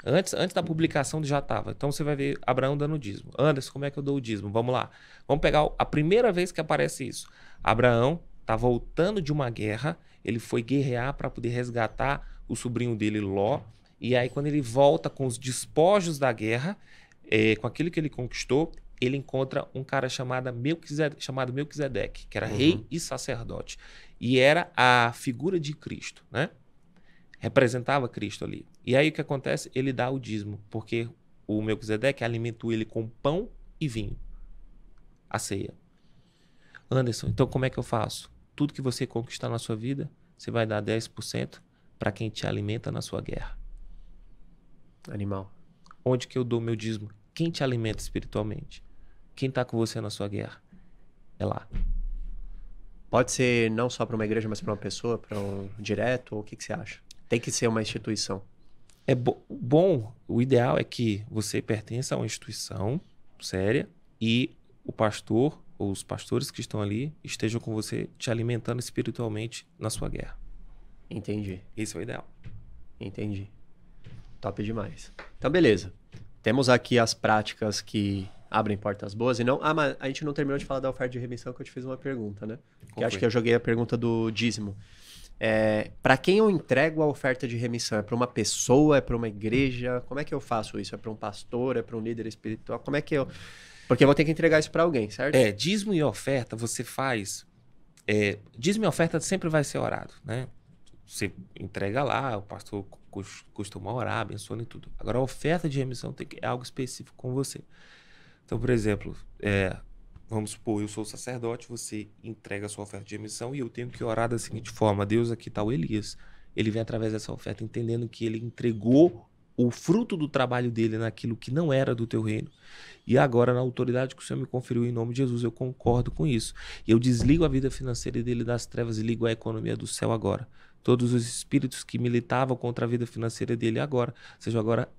Antes, antes da publicação já estava. Então você vai ver Abraão dando dízimo. Anderson, como é que eu dou o dízimo? Vamos lá. Vamos pegar a primeira vez que aparece isso. Abraão está voltando de uma guerra, ele foi guerrear para poder resgatar o sobrinho dele, Ló. E aí, quando ele volta com os despojos da guerra, eh, com aquilo que ele conquistou, ele encontra um cara chamado Melquisedeque, chamado Melquisedeque que era Uhum. rei e sacerdote. E era a figura de Cristo, né? Representava Cristo ali. E aí o que acontece? Ele dá o dízimo, porque o Melquisedeque alimentou ele com pão e vinho. A ceia. Anderson, então como é que eu faço? Tudo que você conquistar na sua vida, você vai dar 10% para quem te alimenta na sua guerra. Animal. Onde que eu dou meu dízimo? Quem te alimenta espiritualmente? Quem está com você na sua guerra? É lá. Pode ser não só para uma igreja, mas para uma pessoa, para um direto, ou o que, que você acha? Tem que ser uma instituição. É bo- bom, o ideal é que você pertença a uma instituição séria e o pastor ou os pastores que estão ali estejam com você te alimentando espiritualmente na sua guerra. Entendi, Esse é o ideal. entendi. Top demais. Então, beleza. Temos aqui as práticas que abrem portas boas e não. Ah, mas a gente não terminou de falar da oferta de remissão que eu te fiz uma pergunta, né? que acho que eu joguei a pergunta do dízimo. É, para quem eu entrego a oferta de remissão? É para uma pessoa? É para uma igreja? Como é que eu faço isso? É para um pastor? É para um líder espiritual? Como é que eu. Porque eu vou ter que entregar isso para alguém, certo? É, dízimo e oferta você faz. É, dízimo e oferta sempre vai ser orado, né? Você entrega lá, o pastor costuma orar, abençoando e tudo. Agora, a oferta de remissão tem que, é algo específico com você. Então, por exemplo, é, vamos supor, eu sou sacerdote, você entrega a sua oferta de remissão e eu tenho que orar da seguinte forma: Deus, aqui está o Elias. Ele vem através dessa oferta entendendo que ele entregou o fruto do trabalho dele naquilo que não era do teu reino. E agora, na autoridade que o Senhor me conferiu em nome de Jesus, eu concordo com isso. Eu desligo a vida financeira dele das trevas e ligo a economia do céu agora. Todos os espíritos que militavam contra a vida financeira dele agora sejam agora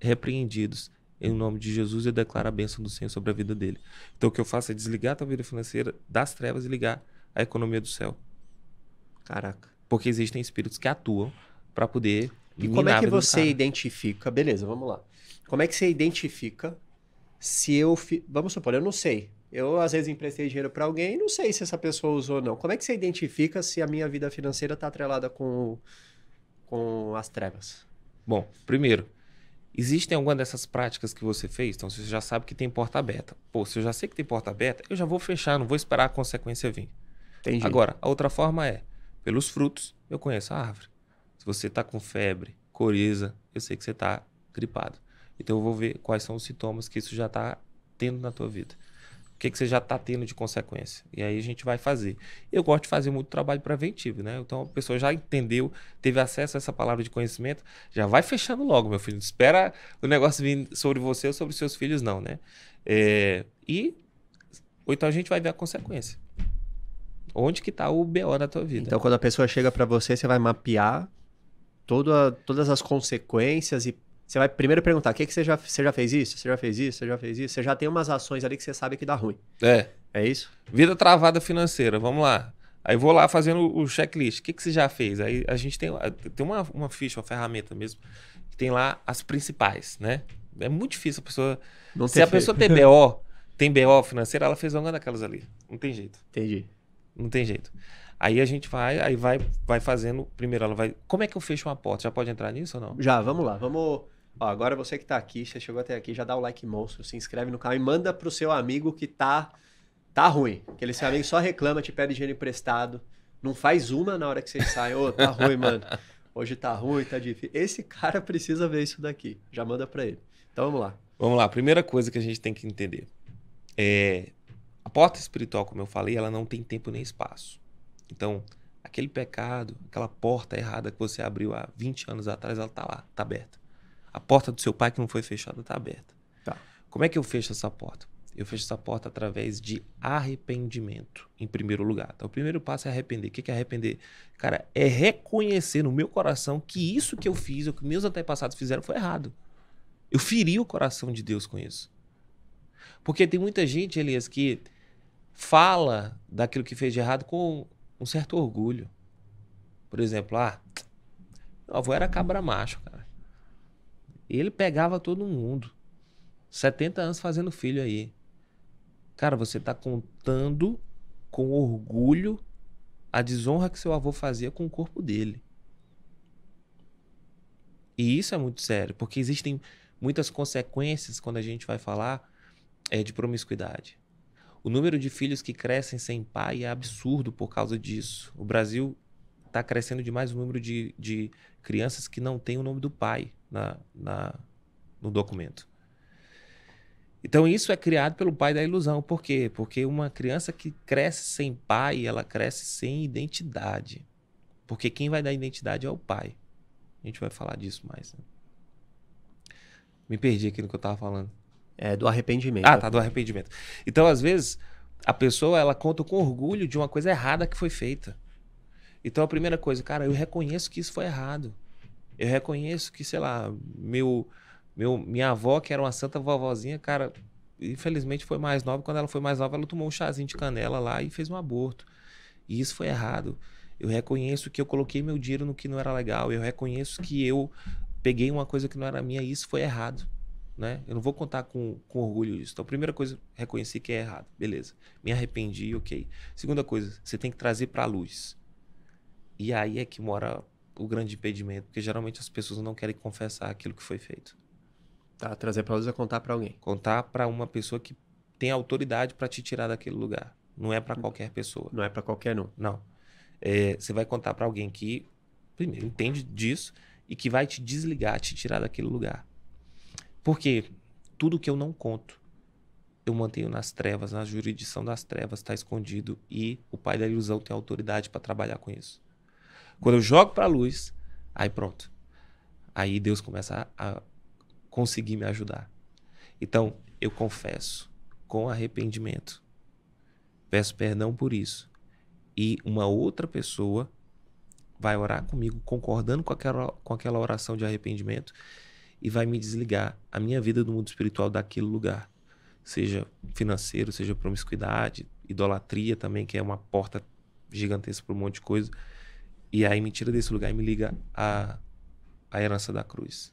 repreendidos. Em nome de Jesus, eu declaro a bênção do Senhor sobre a vida dele. Então, o que eu faço é desligar a tua vida financeira das trevas e ligar a economia do céu. Caraca. Porque existem espíritos que atuam para poder. E como é que você identifica? Beleza, vamos lá. Como é que você identifica se eu. Fi... Vamos supor, eu não sei. Eu, às vezes, emprestei dinheiro para alguém e não sei se essa pessoa usou ou não. Como é que você identifica se a minha vida financeira está atrelada com, com as trevas? Bom, primeiro, existem alguma dessas práticas que você fez? Então, você já sabe que tem porta aberta. Pô, se eu já sei que tem porta aberta, eu já vou fechar, não vou esperar a consequência vir. Entendi. Agora, a outra forma é, pelos frutos, eu conheço a árvore. Se você está com febre, coriza, eu sei que você está gripado. Então, eu vou ver quais são os sintomas que isso já está tendo na tua vida. O que, que você já está tendo de consequência? E aí a gente vai fazer. Eu gosto de fazer muito trabalho preventivo, né? Então a pessoa já entendeu, teve acesso a essa palavra de conhecimento, já vai fechando logo, meu filho. Não espera o negócio vir sobre você ou sobre seus filhos, não, né? É, e ou então a gente vai ver a consequência. Onde que está o BO na tua vida? Então quando a pessoa chega para você, você vai mapear toda, todas as consequências e você vai primeiro perguntar: o que, que você, já, você já fez isso? Você já fez isso? Você já fez isso? Você já tem umas ações ali que você sabe que dá ruim. É. É isso? Vida travada financeira, vamos lá. Aí vou lá fazendo o checklist. O que, que você já fez? Aí a gente tem, tem uma, uma ficha, uma ferramenta mesmo, que tem lá as principais, né? É muito difícil a pessoa. Não Se a pessoa tem BO, tem BO financeira, ela fez alguma daquelas ali. Não tem jeito. Entendi. Não tem jeito. Aí a gente vai, aí vai, vai fazendo. Primeiro ela vai. Como é que eu fecho uma porta? Já pode entrar nisso ou não? Já, vamos lá. Vamos Ó, agora você que tá aqui, você chegou até aqui, já dá o like monstro, se inscreve no canal e manda pro seu amigo que tá tá ruim. Aquele seu amigo só reclama, te pede dinheiro emprestado, não faz uma na hora que vocês saem. Ô, tá ruim, mano. Hoje tá ruim, tá difícil. Esse cara precisa ver isso daqui. Já manda para ele. Então vamos lá. Vamos lá. Primeira coisa que a gente tem que entender é a porta espiritual, como eu falei, ela não tem tempo nem espaço. Então, aquele pecado, aquela porta errada que você abriu há 20 anos atrás, ela tá lá, tá aberta. A porta do seu pai que não foi fechada está aberta. Tá. Como é que eu fecho essa porta? Eu fecho essa porta através de arrependimento, em primeiro lugar. Então, o primeiro passo é arrepender. O que é arrepender? Cara, é reconhecer no meu coração que isso que eu fiz, o que meus antepassados fizeram, foi errado. Eu feri o coração de Deus com isso. Porque tem muita gente, Elias, que fala daquilo que fez de errado com um certo orgulho. Por exemplo, ah, meu avô era cabra macho, cara. Ele pegava todo mundo. 70 anos fazendo filho aí. Cara, você está contando com orgulho a desonra que seu avô fazia com o corpo dele. E isso é muito sério, porque existem muitas consequências quando a gente vai falar é, de promiscuidade. O número de filhos que crescem sem pai é absurdo por causa disso. O Brasil está crescendo demais o número de, de crianças que não têm o nome do pai na, na, no documento. Então isso é criado pelo pai da ilusão. Por quê? Porque uma criança que cresce sem pai, ela cresce sem identidade. Porque quem vai dar identidade é o pai. A gente vai falar disso mais. Né? Me perdi aqui no que eu estava falando. É do arrependimento. Ah, tá, do arrependimento. Então, às vezes, a pessoa ela conta com orgulho de uma coisa errada que foi feita. Então, a primeira coisa, cara, eu reconheço que isso foi errado. Eu reconheço que, sei lá, meu, meu, minha avó, que era uma santa vovozinha, cara, infelizmente foi mais nova. Quando ela foi mais nova, ela tomou um chazinho de canela lá e fez um aborto. E isso foi errado. Eu reconheço que eu coloquei meu dinheiro no que não era legal. Eu reconheço que eu peguei uma coisa que não era minha e isso foi errado. Né? Eu não vou contar com, com orgulho isso. Então, a primeira coisa, reconheci que é errado. Beleza. Me arrependi, ok. Segunda coisa, você tem que trazer para a luz. E aí é que mora o grande impedimento, porque geralmente as pessoas não querem confessar aquilo que foi feito. Tá, trazer para luz é contar para alguém. Contar para uma pessoa que tem autoridade para te tirar daquele lugar. Não é para qualquer pessoa. Não é para qualquer um. Não. É, você vai contar para alguém que, primeiro, entende disso e que vai te desligar, te tirar daquele lugar. Porque tudo que eu não conto, eu mantenho nas trevas, na jurisdição das trevas, está escondido e o pai da ilusão tem autoridade para trabalhar com isso. Quando eu jogo para a luz, aí pronto. Aí Deus começa a, a conseguir me ajudar. Então, eu confesso com arrependimento. Peço perdão por isso. E uma outra pessoa vai orar comigo, concordando com aquela, com aquela oração de arrependimento, e vai me desligar a minha vida do mundo espiritual daquele lugar. Seja financeiro, seja promiscuidade, idolatria também, que é uma porta gigantesca para um monte de coisa. E aí me tira desse lugar e me liga a, a herança da cruz.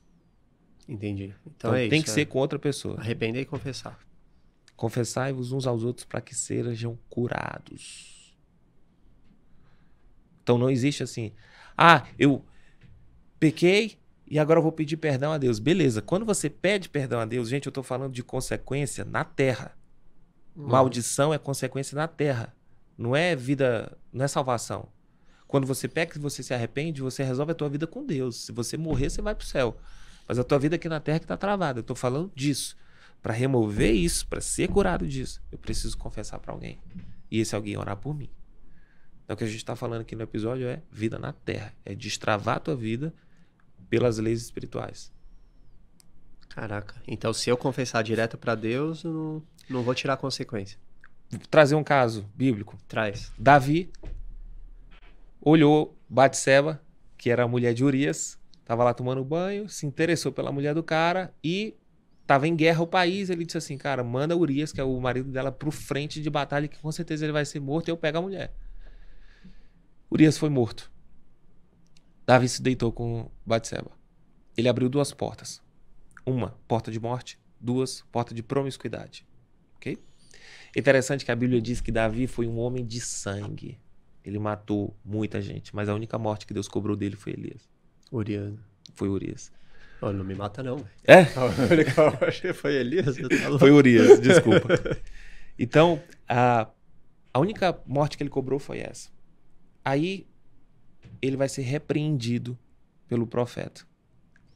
Entendi. Então, então é tem isso, que é... ser com outra pessoa. Arrepender e confessar. Confessai-vos uns aos outros para que sejam curados. Então não existe assim. Ah, eu pequei e agora eu vou pedir perdão a Deus. Beleza. Quando você pede perdão a Deus, gente, eu estou falando de consequência na terra. Hum. Maldição é consequência na terra. Não é vida, não é salvação. Quando você peca e você se arrepende, você resolve a tua vida com Deus. Se você morrer, você vai para o céu. Mas a tua vida aqui na terra que está travada. Eu estou falando disso. Para remover isso, para ser curado disso, eu preciso confessar para alguém. E esse alguém orar por mim. Então, o que a gente está falando aqui no episódio é vida na terra. É destravar a tua vida pelas leis espirituais. Caraca. Então, se eu confessar direto para Deus, eu não, não vou tirar consequência. Vou trazer um caso bíblico. Traz. Davi olhou Batseba, que era a mulher de Urias, estava lá tomando banho, se interessou pela mulher do cara e estava em guerra o país. Ele disse assim: Cara, manda Urias, que é o marido dela, pro frente de batalha, que com certeza ele vai ser morto e eu pego a mulher. Urias foi morto. Davi se deitou com Batseba. Ele abriu duas portas. Uma, porta de morte. Duas, porta de promiscuidade. Ok? Interessante que a Bíblia diz que Davi foi um homem de sangue. Ele matou muita gente, mas a única morte que Deus cobrou dele foi Elias. Urias. Foi Urias. Oh, não me mata não. É? Única que foi Elias. Tá foi Urias, desculpa. Então, a, a única morte que ele cobrou foi essa. Aí, ele vai ser repreendido pelo profeta.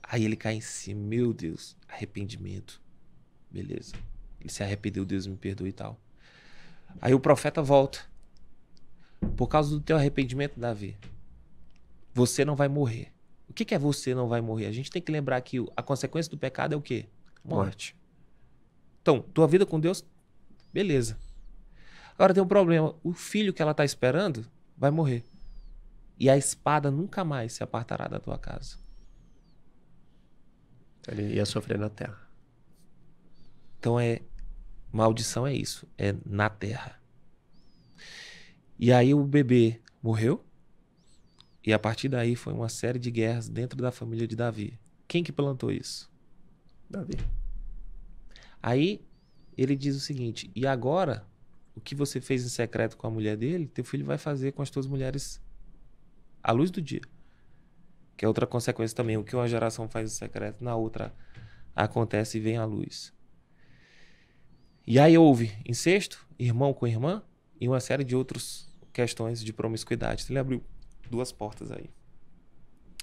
Aí ele cai em si, meu Deus, arrependimento. Beleza. Ele se arrependeu, Deus me perdoe e tal. Aí o profeta volta. Por causa do teu arrependimento, Davi, você não vai morrer. O que, que é você não vai morrer? A gente tem que lembrar que a consequência do pecado é o quê? Morte. Então, tua vida com Deus, beleza. Agora tem um problema. O filho que ela está esperando vai morrer. E a espada nunca mais se apartará da tua casa. Ele ia sofrer na terra. Então é. Maldição é isso. É na terra. E aí o bebê morreu. E a partir daí foi uma série de guerras dentro da família de Davi. Quem que plantou isso? Davi. Aí ele diz o seguinte: e agora o que você fez em secreto com a mulher dele, teu filho vai fazer com as tuas mulheres à luz do dia. Que é outra consequência também. O que uma geração faz em secreto, na outra acontece e vem à luz. E aí houve incesto, irmão com irmã, e uma série de outras questões de promiscuidade. Então, ele abriu duas portas aí.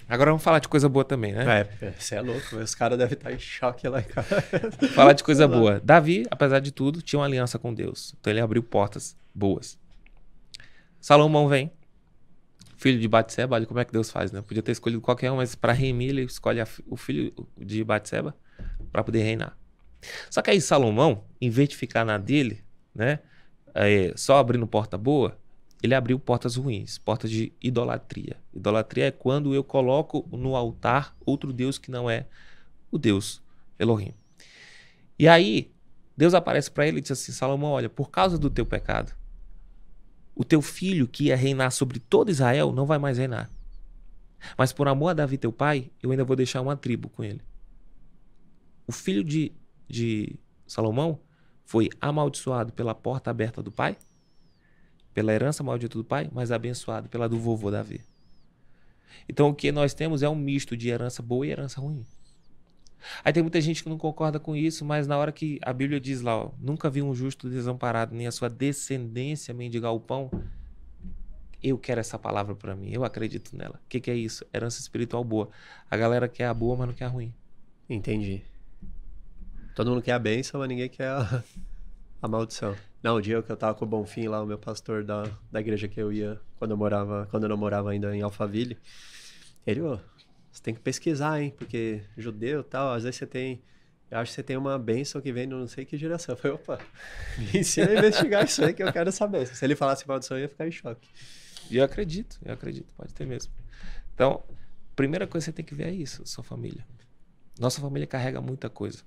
Agora vamos falar de coisa boa também, né? É, você é louco, os caras devem estar em choque lá, cara. falar de coisa boa. Davi, apesar de tudo, tinha uma aliança com Deus. Então ele abriu portas boas. Salomão vem, filho de Batseba, olha como é que Deus faz, né? Podia ter escolhido qualquer um, mas para remir ele escolhe a, o filho de Batseba para poder reinar. Só que aí Salomão, em vez de ficar na dele, né? É, só abrindo porta boa, ele abriu portas ruins, portas de idolatria. Idolatria é quando eu coloco no altar outro Deus que não é o Deus Elohim. E aí, Deus aparece para ele e diz assim: Salomão, olha, por causa do teu pecado, o teu filho que ia reinar sobre todo Israel não vai mais reinar. Mas por amor a Davi, teu pai, eu ainda vou deixar uma tribo com ele. O filho de, de Salomão foi amaldiçoado pela porta aberta do pai, pela herança maldita do pai, mas abençoado pela do vovô Davi. Então o que nós temos é um misto de herança boa e herança ruim. Aí tem muita gente que não concorda com isso, mas na hora que a Bíblia diz lá, ó, nunca vi um justo desamparado, nem a sua descendência mendigar o pão, eu quero essa palavra para mim, eu acredito nela. O que, que é isso? Herança espiritual boa. A galera quer a boa, mas não quer a ruim. Entendi. Todo mundo quer a bênção, mas ninguém quer a, a maldição. Não, o dia que eu tava com o Bonfim lá, o meu pastor da, da igreja que eu ia quando eu morava, quando eu não morava ainda em Alphaville, ele, ô, você tem que pesquisar, hein? Porque judeu e tal, às vezes você tem. Eu acho que você tem uma bênção que vem de não sei que geração. Eu falei, opa, me ensina a investigar isso aí que eu quero saber. Se ele falasse maldição, eu ia ficar em choque. E eu acredito, eu acredito, pode ter mesmo. Então, primeira coisa que você tem que ver é isso, sua família. Nossa família carrega muita coisa.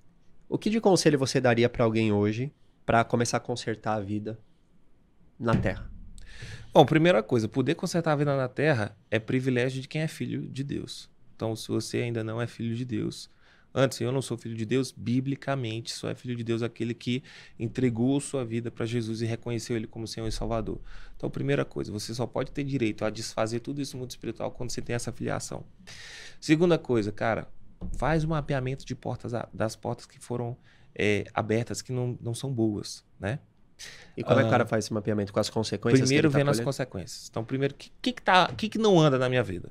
O que de conselho você daria para alguém hoje para começar a consertar a vida na Terra? Bom, primeira coisa, poder consertar a vida na Terra é privilégio de quem é filho de Deus. Então, se você ainda não é filho de Deus, antes eu não sou filho de Deus, biblicamente só é filho de Deus aquele que entregou sua vida para Jesus e reconheceu ele como Senhor e Salvador. Então, primeira coisa, você só pode ter direito a desfazer tudo isso no mundo espiritual quando você tem essa filiação. Segunda coisa, cara, faz um mapeamento de portas das portas que foram é, abertas que não, não são boas, né? E como é que o cara faz esse mapeamento com as consequências? Primeiro ele vendo tá as consequências. Então, primeiro, o que, que, que, tá, que, que não anda na minha vida?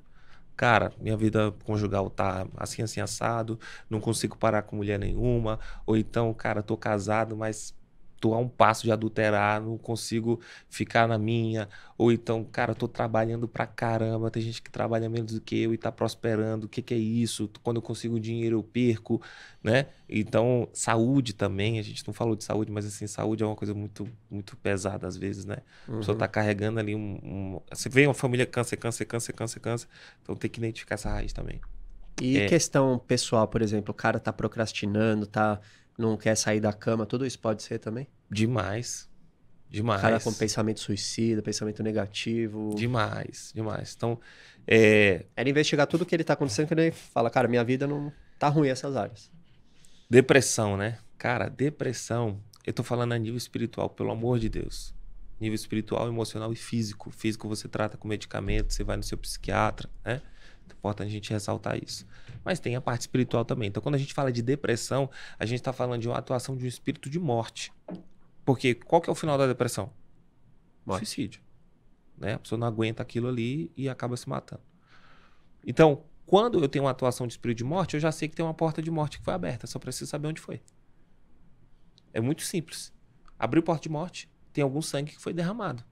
cara, minha vida conjugal tá assim, assim, assado, não consigo parar com mulher nenhuma, ou então, cara, tô casado, mas tô a um passo de adulterar, não consigo ficar na minha, ou então, cara, tô trabalhando pra caramba, tem gente que trabalha menos do que eu e tá prosperando, o que que é isso? Quando eu consigo dinheiro eu perco, né? Então, saúde também, a gente não falou de saúde, mas assim, saúde é uma coisa muito muito pesada às vezes, né? Uhum. A pessoa uhum. tá carregando ali um, um... Você vê uma família câncer, câncer, câncer, câncer, câncer, então tem que identificar essa raiz também. E é... questão pessoal, por exemplo, o cara tá procrastinando, tá não quer sair da cama, tudo isso pode ser também? Demais. Demais. Cara com pensamento suicida, pensamento negativo. Demais, demais. Então, é... Era investigar tudo o que ele tá acontecendo, que ele fala, cara, minha vida não tá ruim essas áreas. Depressão, né? Cara, depressão, eu tô falando a nível espiritual, pelo amor de Deus. Nível espiritual, emocional e físico. Físico você trata com medicamento, você vai no seu psiquiatra, né? Importante a gente ressaltar isso. Mas tem a parte espiritual também. Então, quando a gente fala de depressão, a gente está falando de uma atuação de um espírito de morte. Porque qual que é o final da depressão? Morte. Suicídio. Né? A pessoa não aguenta aquilo ali e acaba se matando. Então, quando eu tenho uma atuação de espírito de morte, eu já sei que tem uma porta de morte que foi aberta. Só preciso saber onde foi. É muito simples. Abriu porta de morte, tem algum sangue que foi derramado.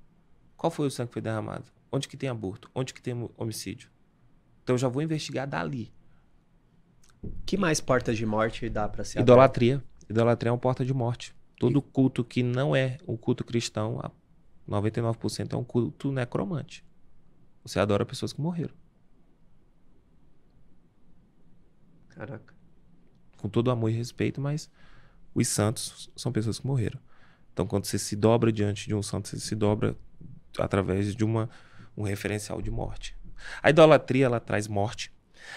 Qual foi o sangue que foi derramado? Onde que tem aborto? Onde que tem homicídio? Então eu já vou investigar dali. Que mais portas de morte dá para ser? Idolatria. Aberto? Idolatria é uma porta de morte. Todo e... culto que não é um culto cristão, 99% é um culto necromante. Você adora pessoas que morreram. Caraca. Com todo amor e respeito, mas os santos são pessoas que morreram. Então, quando você se dobra diante de um santo, você se dobra através de uma, um referencial de morte. A idolatria ela traz morte.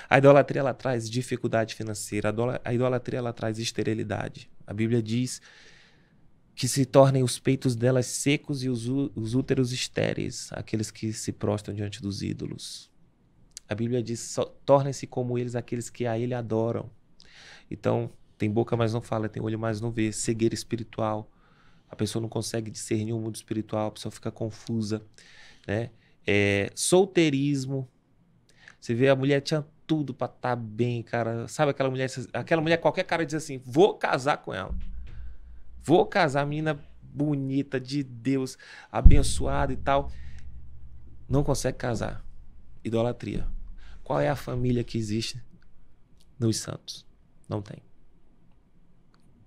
A idolatria ela traz dificuldade financeira. A idolatria ela traz esterilidade. A Bíblia diz que se tornem os peitos delas secos e os, os úteros estéreis, aqueles que se prostram diante dos ídolos. A Bíblia diz: tornem-se como eles aqueles que a Ele adoram. Então, tem boca, mas não fala, tem olho, mas não vê. Cegueira espiritual. A pessoa não consegue discernir o mundo espiritual, a pessoa fica confusa, né? É, solteirismo. Você vê a mulher tinha tudo para estar tá bem, cara. Sabe aquela mulher, aquela mulher qualquer cara diz assim: "Vou casar com ela". Vou casar, menina bonita de Deus, abençoada e tal. Não consegue casar. Idolatria. Qual é a família que existe nos santos? Não tem.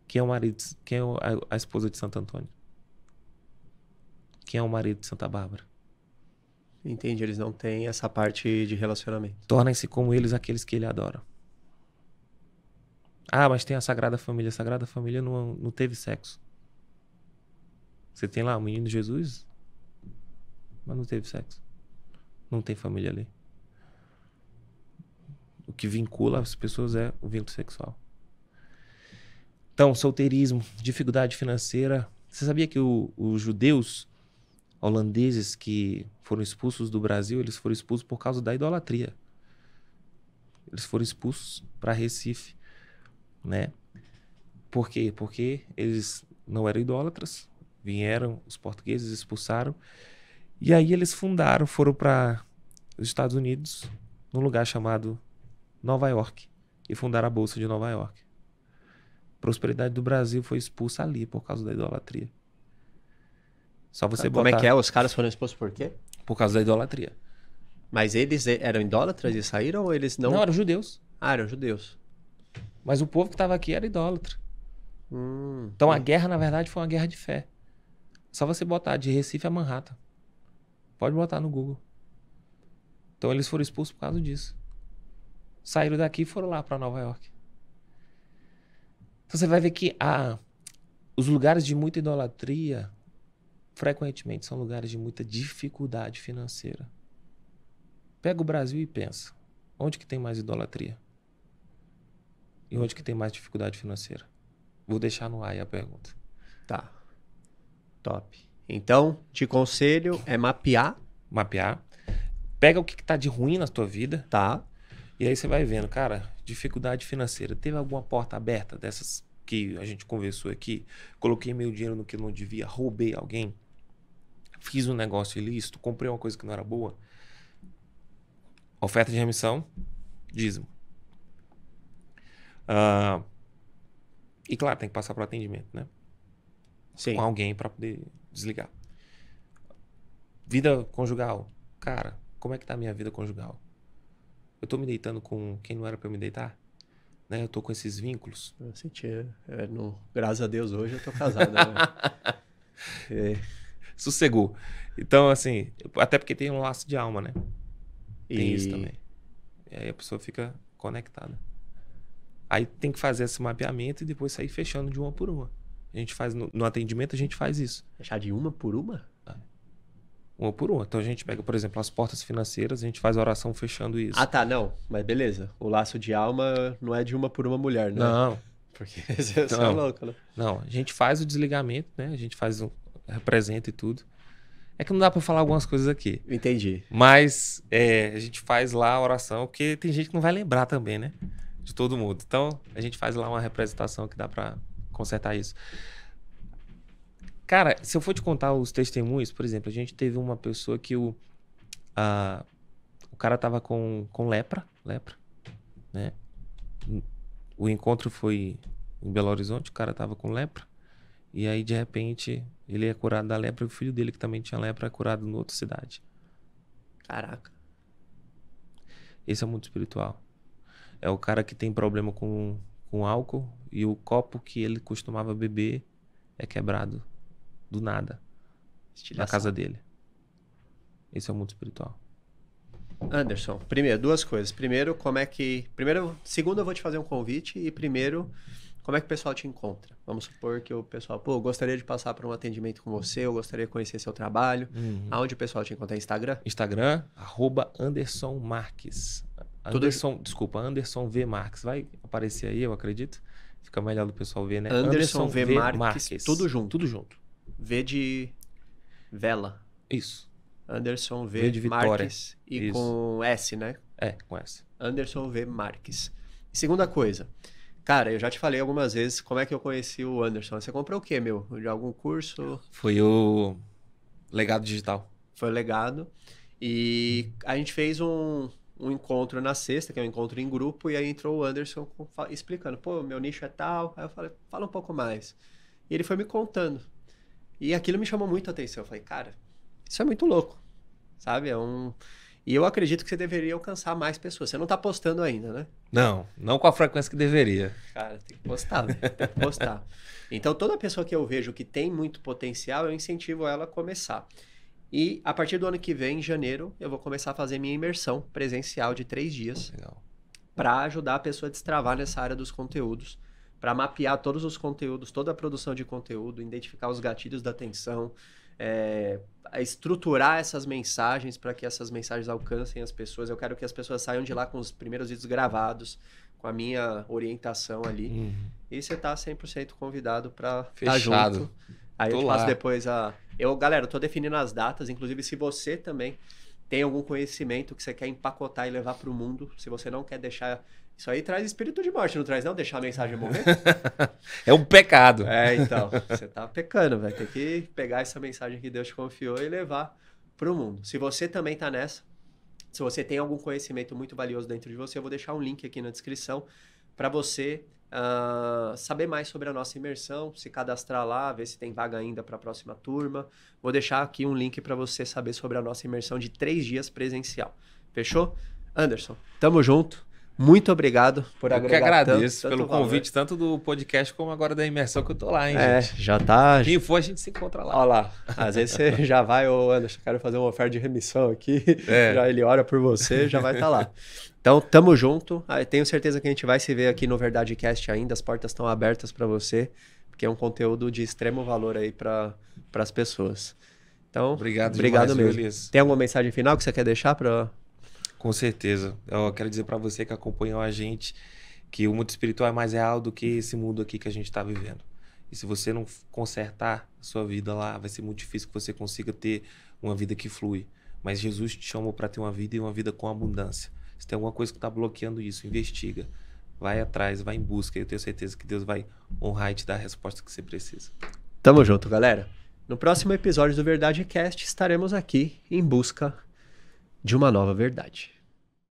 Quem é o marido? Quem é a esposa de Santo Antônio? Quem é o marido de Santa Bárbara? Entendi, eles não têm essa parte de relacionamento. Tornem-se como eles aqueles que ele adora. Ah, mas tem a Sagrada Família. A Sagrada Família não, não teve sexo. Você tem lá o menino Jesus, mas não teve sexo. Não tem família ali. que vincula as pessoas é o vínculo sexual. Então, solteirismo, dificuldade financeira. Você sabia que o- os judeus holandeses que foram expulsos do Brasil, eles foram expulsos por causa da idolatria. Eles foram expulsos para Recife, né? Por quê? Porque eles não eram idólatras, vieram, os portugueses expulsaram, e aí eles fundaram, foram para os Estados Unidos, num lugar chamado Nova York, e fundaram a Bolsa de Nova York. A prosperidade do Brasil foi expulsa ali por causa da idolatria. Só você Como botar é que é? Os caras foram expostos por quê? por causa da idolatria. Mas eles eram idólatras e saíram ou eles não? Não, eram judeus. Ah, eram judeus. Mas o povo que estava aqui era idólatra. Hum, Então a guerra, na verdade, foi uma guerra de fé. Só você botar de Recife a Manhattan. Pode botar no Google. Então eles foram expulsos por causa disso. Saíram daqui e foram lá para Nova York. Então você vai ver que a, os lugares de muita idolatria, frequentemente, são lugares de muita dificuldade financeira. Pega o Brasil e pensa. Onde que tem mais idolatria? E onde que tem mais dificuldade financeira? Vou deixar no ar aí a pergunta. Tá. Top. Então, de conselho é mapear, Mapear. Pega o que, que tá de ruim na tua vida tá? e aí você vai vendo, cara, dificuldade financeira. Teve alguma porta aberta dessas que a gente conversou aqui? Coloquei meu dinheiro no que não devia, roubei alguém, fiz um negócio ilícito, comprei uma coisa que não era boa. Oferta de remissão, dízimo. Ah, e claro, tem que passar para atendimento, né? Sim. com alguém para poder desligar. Vida conjugal. Cara, como é que tá a minha vida conjugal? Eu tô me deitando com quem não era para eu me deitar? Né? Eu tô com esses vínculos. Eu senti, é, no- graças a Deus hoje eu tô casado. Né? É, Sossegou. Então, assim, até porque tem um laço de alma, né? Tem e- isso também. E aí a pessoa fica conectada. Aí tem que fazer esse mapeamento e depois sair fechando de uma por uma. A gente faz no, no atendimento, a gente faz isso. Fechar de uma por uma? Uma por uma. Então a gente pega, por exemplo, as portas financeiras, a gente faz a oração fechando isso. Ah, tá, não. Mas beleza. O laço de alma não é de uma por uma mulher, né? Não, Porque você é louco, né? Não, a gente faz o desligamento, né? A gente faz um representa e tudo. É que não dá pra falar algumas coisas aqui, Entendi. mas é, a gente faz lá a oração, porque tem gente que não vai lembrar também, né? De todo mundo. Então, a gente faz lá uma representação que dá pra consertar isso. Cara, se eu for te contar os testemunhos, por exemplo, a gente teve uma pessoa que o a, o cara tava com, com lepra, lepra, né? O encontro foi em Belo Horizonte, o cara tava com lepra. E aí, de repente, ele é curado da lepra e o filho dele, que também tinha lepra, é curado em outra cidade. Caraca. Esse é o mundo espiritual. É o cara que tem problema com, com álcool e o copo que ele costumava beber é quebrado do nada na casa dele. Esse é o mundo espiritual. Anderson, primeiro, duas coisas. Primeiro, como é que. Primeiro, segundo, eu vou te fazer um convite. E primeiro, como é que o pessoal te encontra? Vamos supor que o pessoal, pô, gostaria de passar por um atendimento com você, eu gostaria de conhecer seu trabalho. Aonde o pessoal te encontra? Instagram? Instagram, arroba Anderson Marques. Tudo- Anderson, desculpa, Anderson V Marques. Vai aparecer aí, eu acredito. Fica melhor do pessoal ver, né? Anderson V. Marques, tudo junto. Tudo junto. V de vela. Isso. Anderson V, V de Vitória. Marques. E Isso. com S, né? É, com essa. Anderson V. Marques. Segunda coisa. Cara, eu já te falei algumas vezes como é que eu conheci o Anderson. Você comprou o quê, meu? De algum curso? Foi o legado digital. Foi legado. E a gente fez um, um encontro na sexta, que é um encontro em grupo, e aí entrou o Anderson explicando, pô, meu nicho é tal. Aí eu falei, fala um pouco mais. E ele foi me contando. E aquilo me chamou muito a atenção. Eu falei, cara, isso é muito louco. Sabe? É um. E eu acredito que você deveria alcançar mais pessoas. Você não tá postando ainda, né? Não, não com a frequência que deveria. Cara, tem que postar, né? Tem que postar. Então, toda pessoa que eu vejo que tem muito potencial, eu incentivo ela a começar. E a partir do ano que vem, em janeiro, eu vou começar a fazer minha imersão presencial de três dias Legal. para ajudar a pessoa a destravar nessa área dos conteúdos, para mapear todos os conteúdos, toda a produção de conteúdo, identificar os gatilhos da atenção, é, estruturar essas mensagens para que essas mensagens alcancem as pessoas. Eu quero que as pessoas saiam de lá com os primeiros vídeos gravados, com a minha orientação ali. Uhum. E você tá 100% convidado para estar Fechado. junto. Aí Tô eu te passo depois a. Eu, galera, eu tô definindo as datas, inclusive se você também tem algum conhecimento que você quer empacotar e levar pro mundo, se você não quer deixar. Isso aí traz espírito de morte, não traz, não? Deixar a mensagem morrer? É um pecado. é, então. Você tá pecando, vai ter que pegar essa mensagem que Deus te confiou e levar pro mundo. Se você também tá nessa, se você tem algum conhecimento muito valioso dentro de você, eu vou deixar um link aqui na descrição para você ah, saber mais sobre a nossa imersão, se cadastrar lá, ver se tem vaga ainda para a próxima turma. Vou deixar aqui um link para você saber sobre a nossa imersão de três dias presencial. Fechou? Anderson, tamo junto. Muito obrigado por Eu que agregar tanto- agradeço tanto pelo convite, tanto do podcast como agora da imersão que eu tô lá, hein, É, gente. já tá. Quem for, a gente se encontra lá. Olha lá. Às vezes você já vai, ô Anderson, quero fazer uma oferta de remissão aqui. É. Já ele ora por você, já vai estar lá. Então, tamo junto. Ah, Tenho certeza que a gente vai se ver aqui no Verdade Cast ainda. As portas estão abertas para você, porque é um conteúdo de extremo valor aí para as pessoas. Então, Obrigado, obrigado demais, mesmo. Elias? Tem alguma mensagem final que você quer deixar para Com certeza. Eu quero dizer pra você que acompanhou a gente que o mundo espiritual é mais real do que esse mundo aqui que a gente está vivendo. E se você não consertar a sua vida lá, vai ser muito difícil que você consiga ter uma vida que flui. Mas Jesus te chamou para ter uma vida e uma vida com abundância. Se tem alguma coisa que está bloqueando isso, investiga. Vai atrás, vai em busca. Eu tenho certeza que Deus vai honrar e te dar a resposta que você precisa. Tamo junto, galera. No próximo episódio do Verdade Cast estaremos aqui em busca de uma nova verdade.